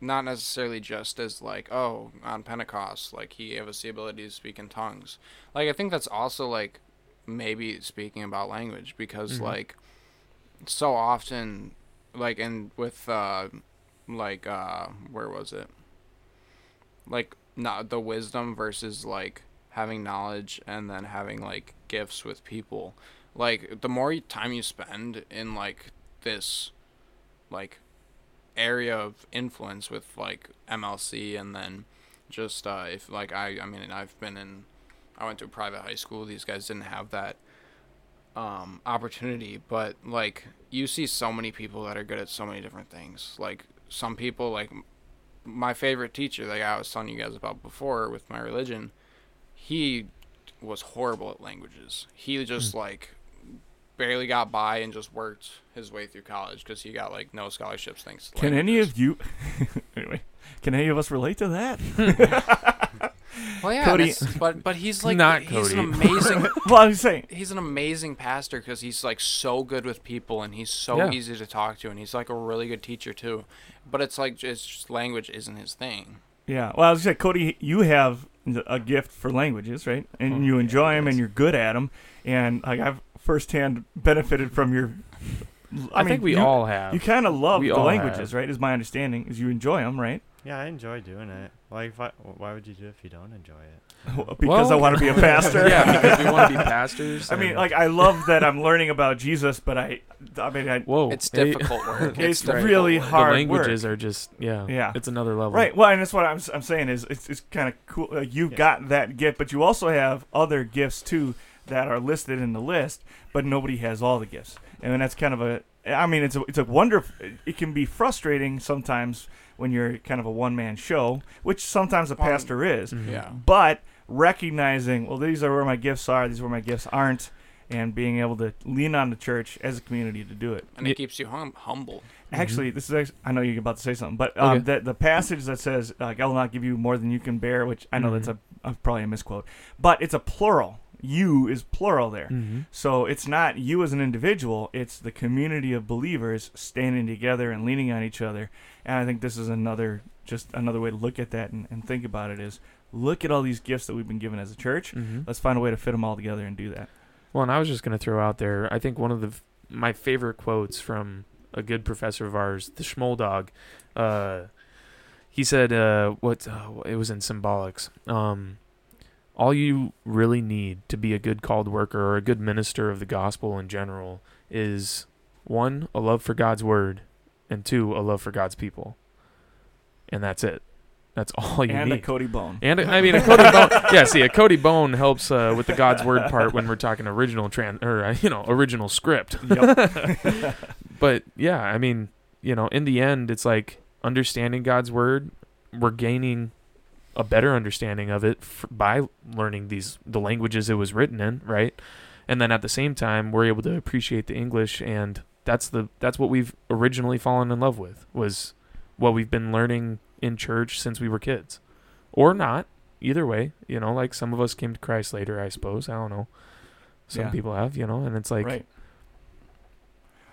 not necessarily just as like oh on Pentecost like he gave us the ability to speak in tongues. Like I think that's also like maybe speaking about language because Mhm. like so often like and with uh like uh where was it? Like not the wisdom versus like having knowledge and then having like gifts with people. Like the more time you spend in like this like area of influence with like MLC and then just uh if like I I mean I've been in I went to a private high school. These guys didn't have that um opportunity but like you see so many people that are good at so many different things. Like some people like my favorite teacher like I was telling you guys about before with my religion he was horrible at languages. He just like barely got by and just worked his way through college because he got like no scholarships thanks to Can any of you, anyway, can any of us relate to that? well yeah Cody- but but he's like Not he's an amazing well, I'm saying, he's an amazing pastor because he's like so good with people and he's so Yeah. easy to talk to and he's like a really good teacher too but it's like it's just language isn't his thing yeah. Well, I was say, Cody, you have a gift for languages, right? And Oh, you yeah, enjoy them, and you're good at them. And like I've firsthand benefited from your. i, mean, think we you, all have You kind of love We the languages, have. right? Is my understanding? Is you enjoy them, right? Yeah, I enjoy doing it. Like, if I, why would you do it if you don't enjoy it? because I want to be a pastor. yeah because we want to be pastors I mean, like I love that I'm learning about Jesus, but I, I mean, I, whoa it's difficult work It's difficult really work. hard the languages work. are just yeah Yeah. it's another level Right. Well, and that's what I'm, I'm saying is it's, it's kind of cool. Like you've Yeah. got that gift, but you also have other gifts too that are listed in the list, but nobody has all the gifts. And that's kind of a. I mean, it's a it's a wonderful. It can be frustrating sometimes when you're kind of a one man show, which sometimes a Well, pastor is. Mhm. yeah But recognizing, well, these are where my gifts are. These are where my gifts aren't. And being able to lean on the church as a community to do it. and it keeps you hum- humble Actually, this is. Actually, I know you're about to say something, but um, Mm-hmm. Okay. the the passage that says, like, "I will not give you more than you can bear," which I know that's a, a probably a misquote, but it's a plural. You is plural there, Mhm. so it's not you as an individual; it's the community of believers standing together and leaning on each other. And I think this is another, just another way to look at that and, and think about it is, look at all these gifts that we've been given as a church. Mhm. Let's find a way to fit them all together and do that. Well, and I was just going to throw out there, I think one of the my favorite quotes from a good professor of ours, the Schmoldog, uh, he said, uh, what, uh, it was in Symbolics. Um, all you really need to be a good called worker or a good minister of the gospel in general is one, a love for God's word, and two, a love for God's people. And that's it. That's all you and need. a Cody Bone. And I mean, a Cody Bone. Yeah, see, a Cody Bone helps uh, with the God's word part when we're talking original trans or uh, you know original script. Yep. But yeah, I mean, you know, in the end, it's like understanding God's word. We're gaining a better understanding of it f- by learning these the languages it was written in, right? And then at the same time, we're able to appreciate the English, and that's the that's what we've originally fallen in love with was what we've been learning in church since we were kids, or not. Either way, you know, like some of us came to Christ later, I suppose. I don't know. Some Yeah. people have, you know, and it's like, right.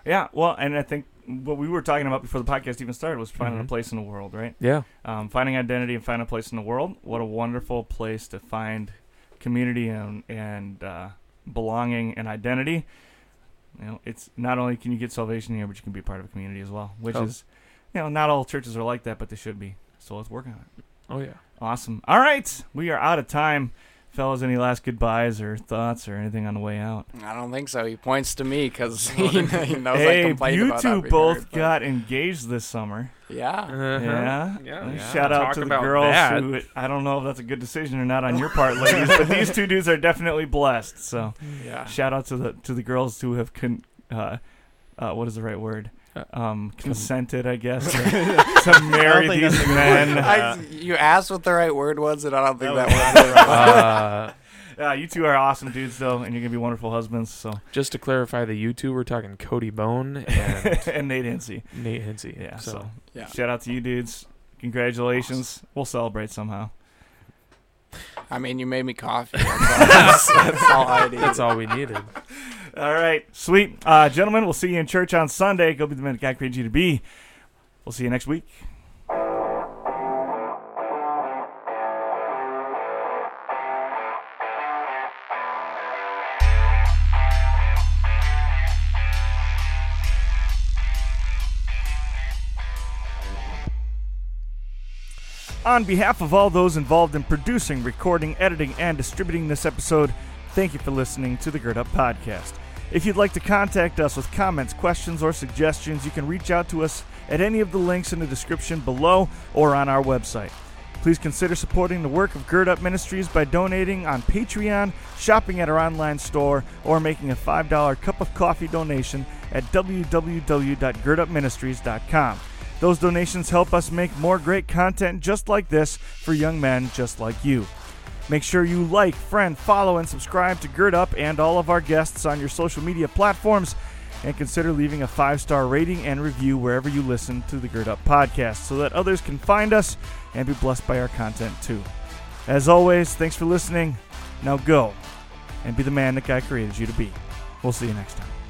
Yeah, well, and I think what we were talking about before the podcast even started was finding a Mhm. place in the world, right? yeah, Um, finding identity and finding a place in the world. What a wonderful place to find community and and uh, belonging and identity. You know, it's not only can you get salvation here, but you can be a part of a community as well, which Oh. is, you know, not all churches are like that, but they should be. So let's work on it. oh yeah. Awesome. All right, we are out of time. Fellas, any last goodbyes or thoughts or anything on the way out? I don't think so. He points to me because he, he knows I hey, complained you about two not being both heard, got engaged this summer. Yeah. Uh-huh. Yeah. Yeah. Yeah. Shout out Talk to the girls that. who I don't know if that's a good decision or not on your part, ladies, but these two dudes are definitely blessed. So Yeah. shout out to the to the girls who have con, uh, uh, what is the right word? Uh, Um, consented, I guess, to, to marry these that's a good men. I, you asked what the right word was, and I don't think That that, was- was the right word. uh, Uh, you two are awesome dudes, though, and you're gonna be wonderful husbands. So, just to clarify, the you two we're talking Cody Bone and and Nate Hinsey. Nate Hinsey. Yeah. So, So, Yeah. shout out to you dudes. Congratulations. We'll celebrate somehow. I mean, you made me coffee. That's all, that's, that's all I need. that's all we needed. All right, sweet, uh, gentlemen. We'll see you in church on Sunday. Go be the man God created you to be. We'll see you next week. On behalf of all those involved in producing, recording, editing, and distributing this episode, thank you for listening to the Gird Up Podcast. If you'd like to contact us with comments, questions, or suggestions, you can reach out to us at any of the links in the description below or on our website. Please consider supporting the work of Gird Up Ministries by donating on Patreon, shopping at our online store, or making a $5 cup of coffee donation at www.girdupministries.com. Those donations help us make more great content just like this for young men just like you. Make sure you like, friend, follow, and subscribe to Gird Up and all of our guests on your social media platforms. And consider leaving a five star rating and review wherever you listen to the Gird Up podcast so that others can find us and be blessed by our content too. As always, thanks for listening. Now go and be the man that God created you to be. We'll see you next time.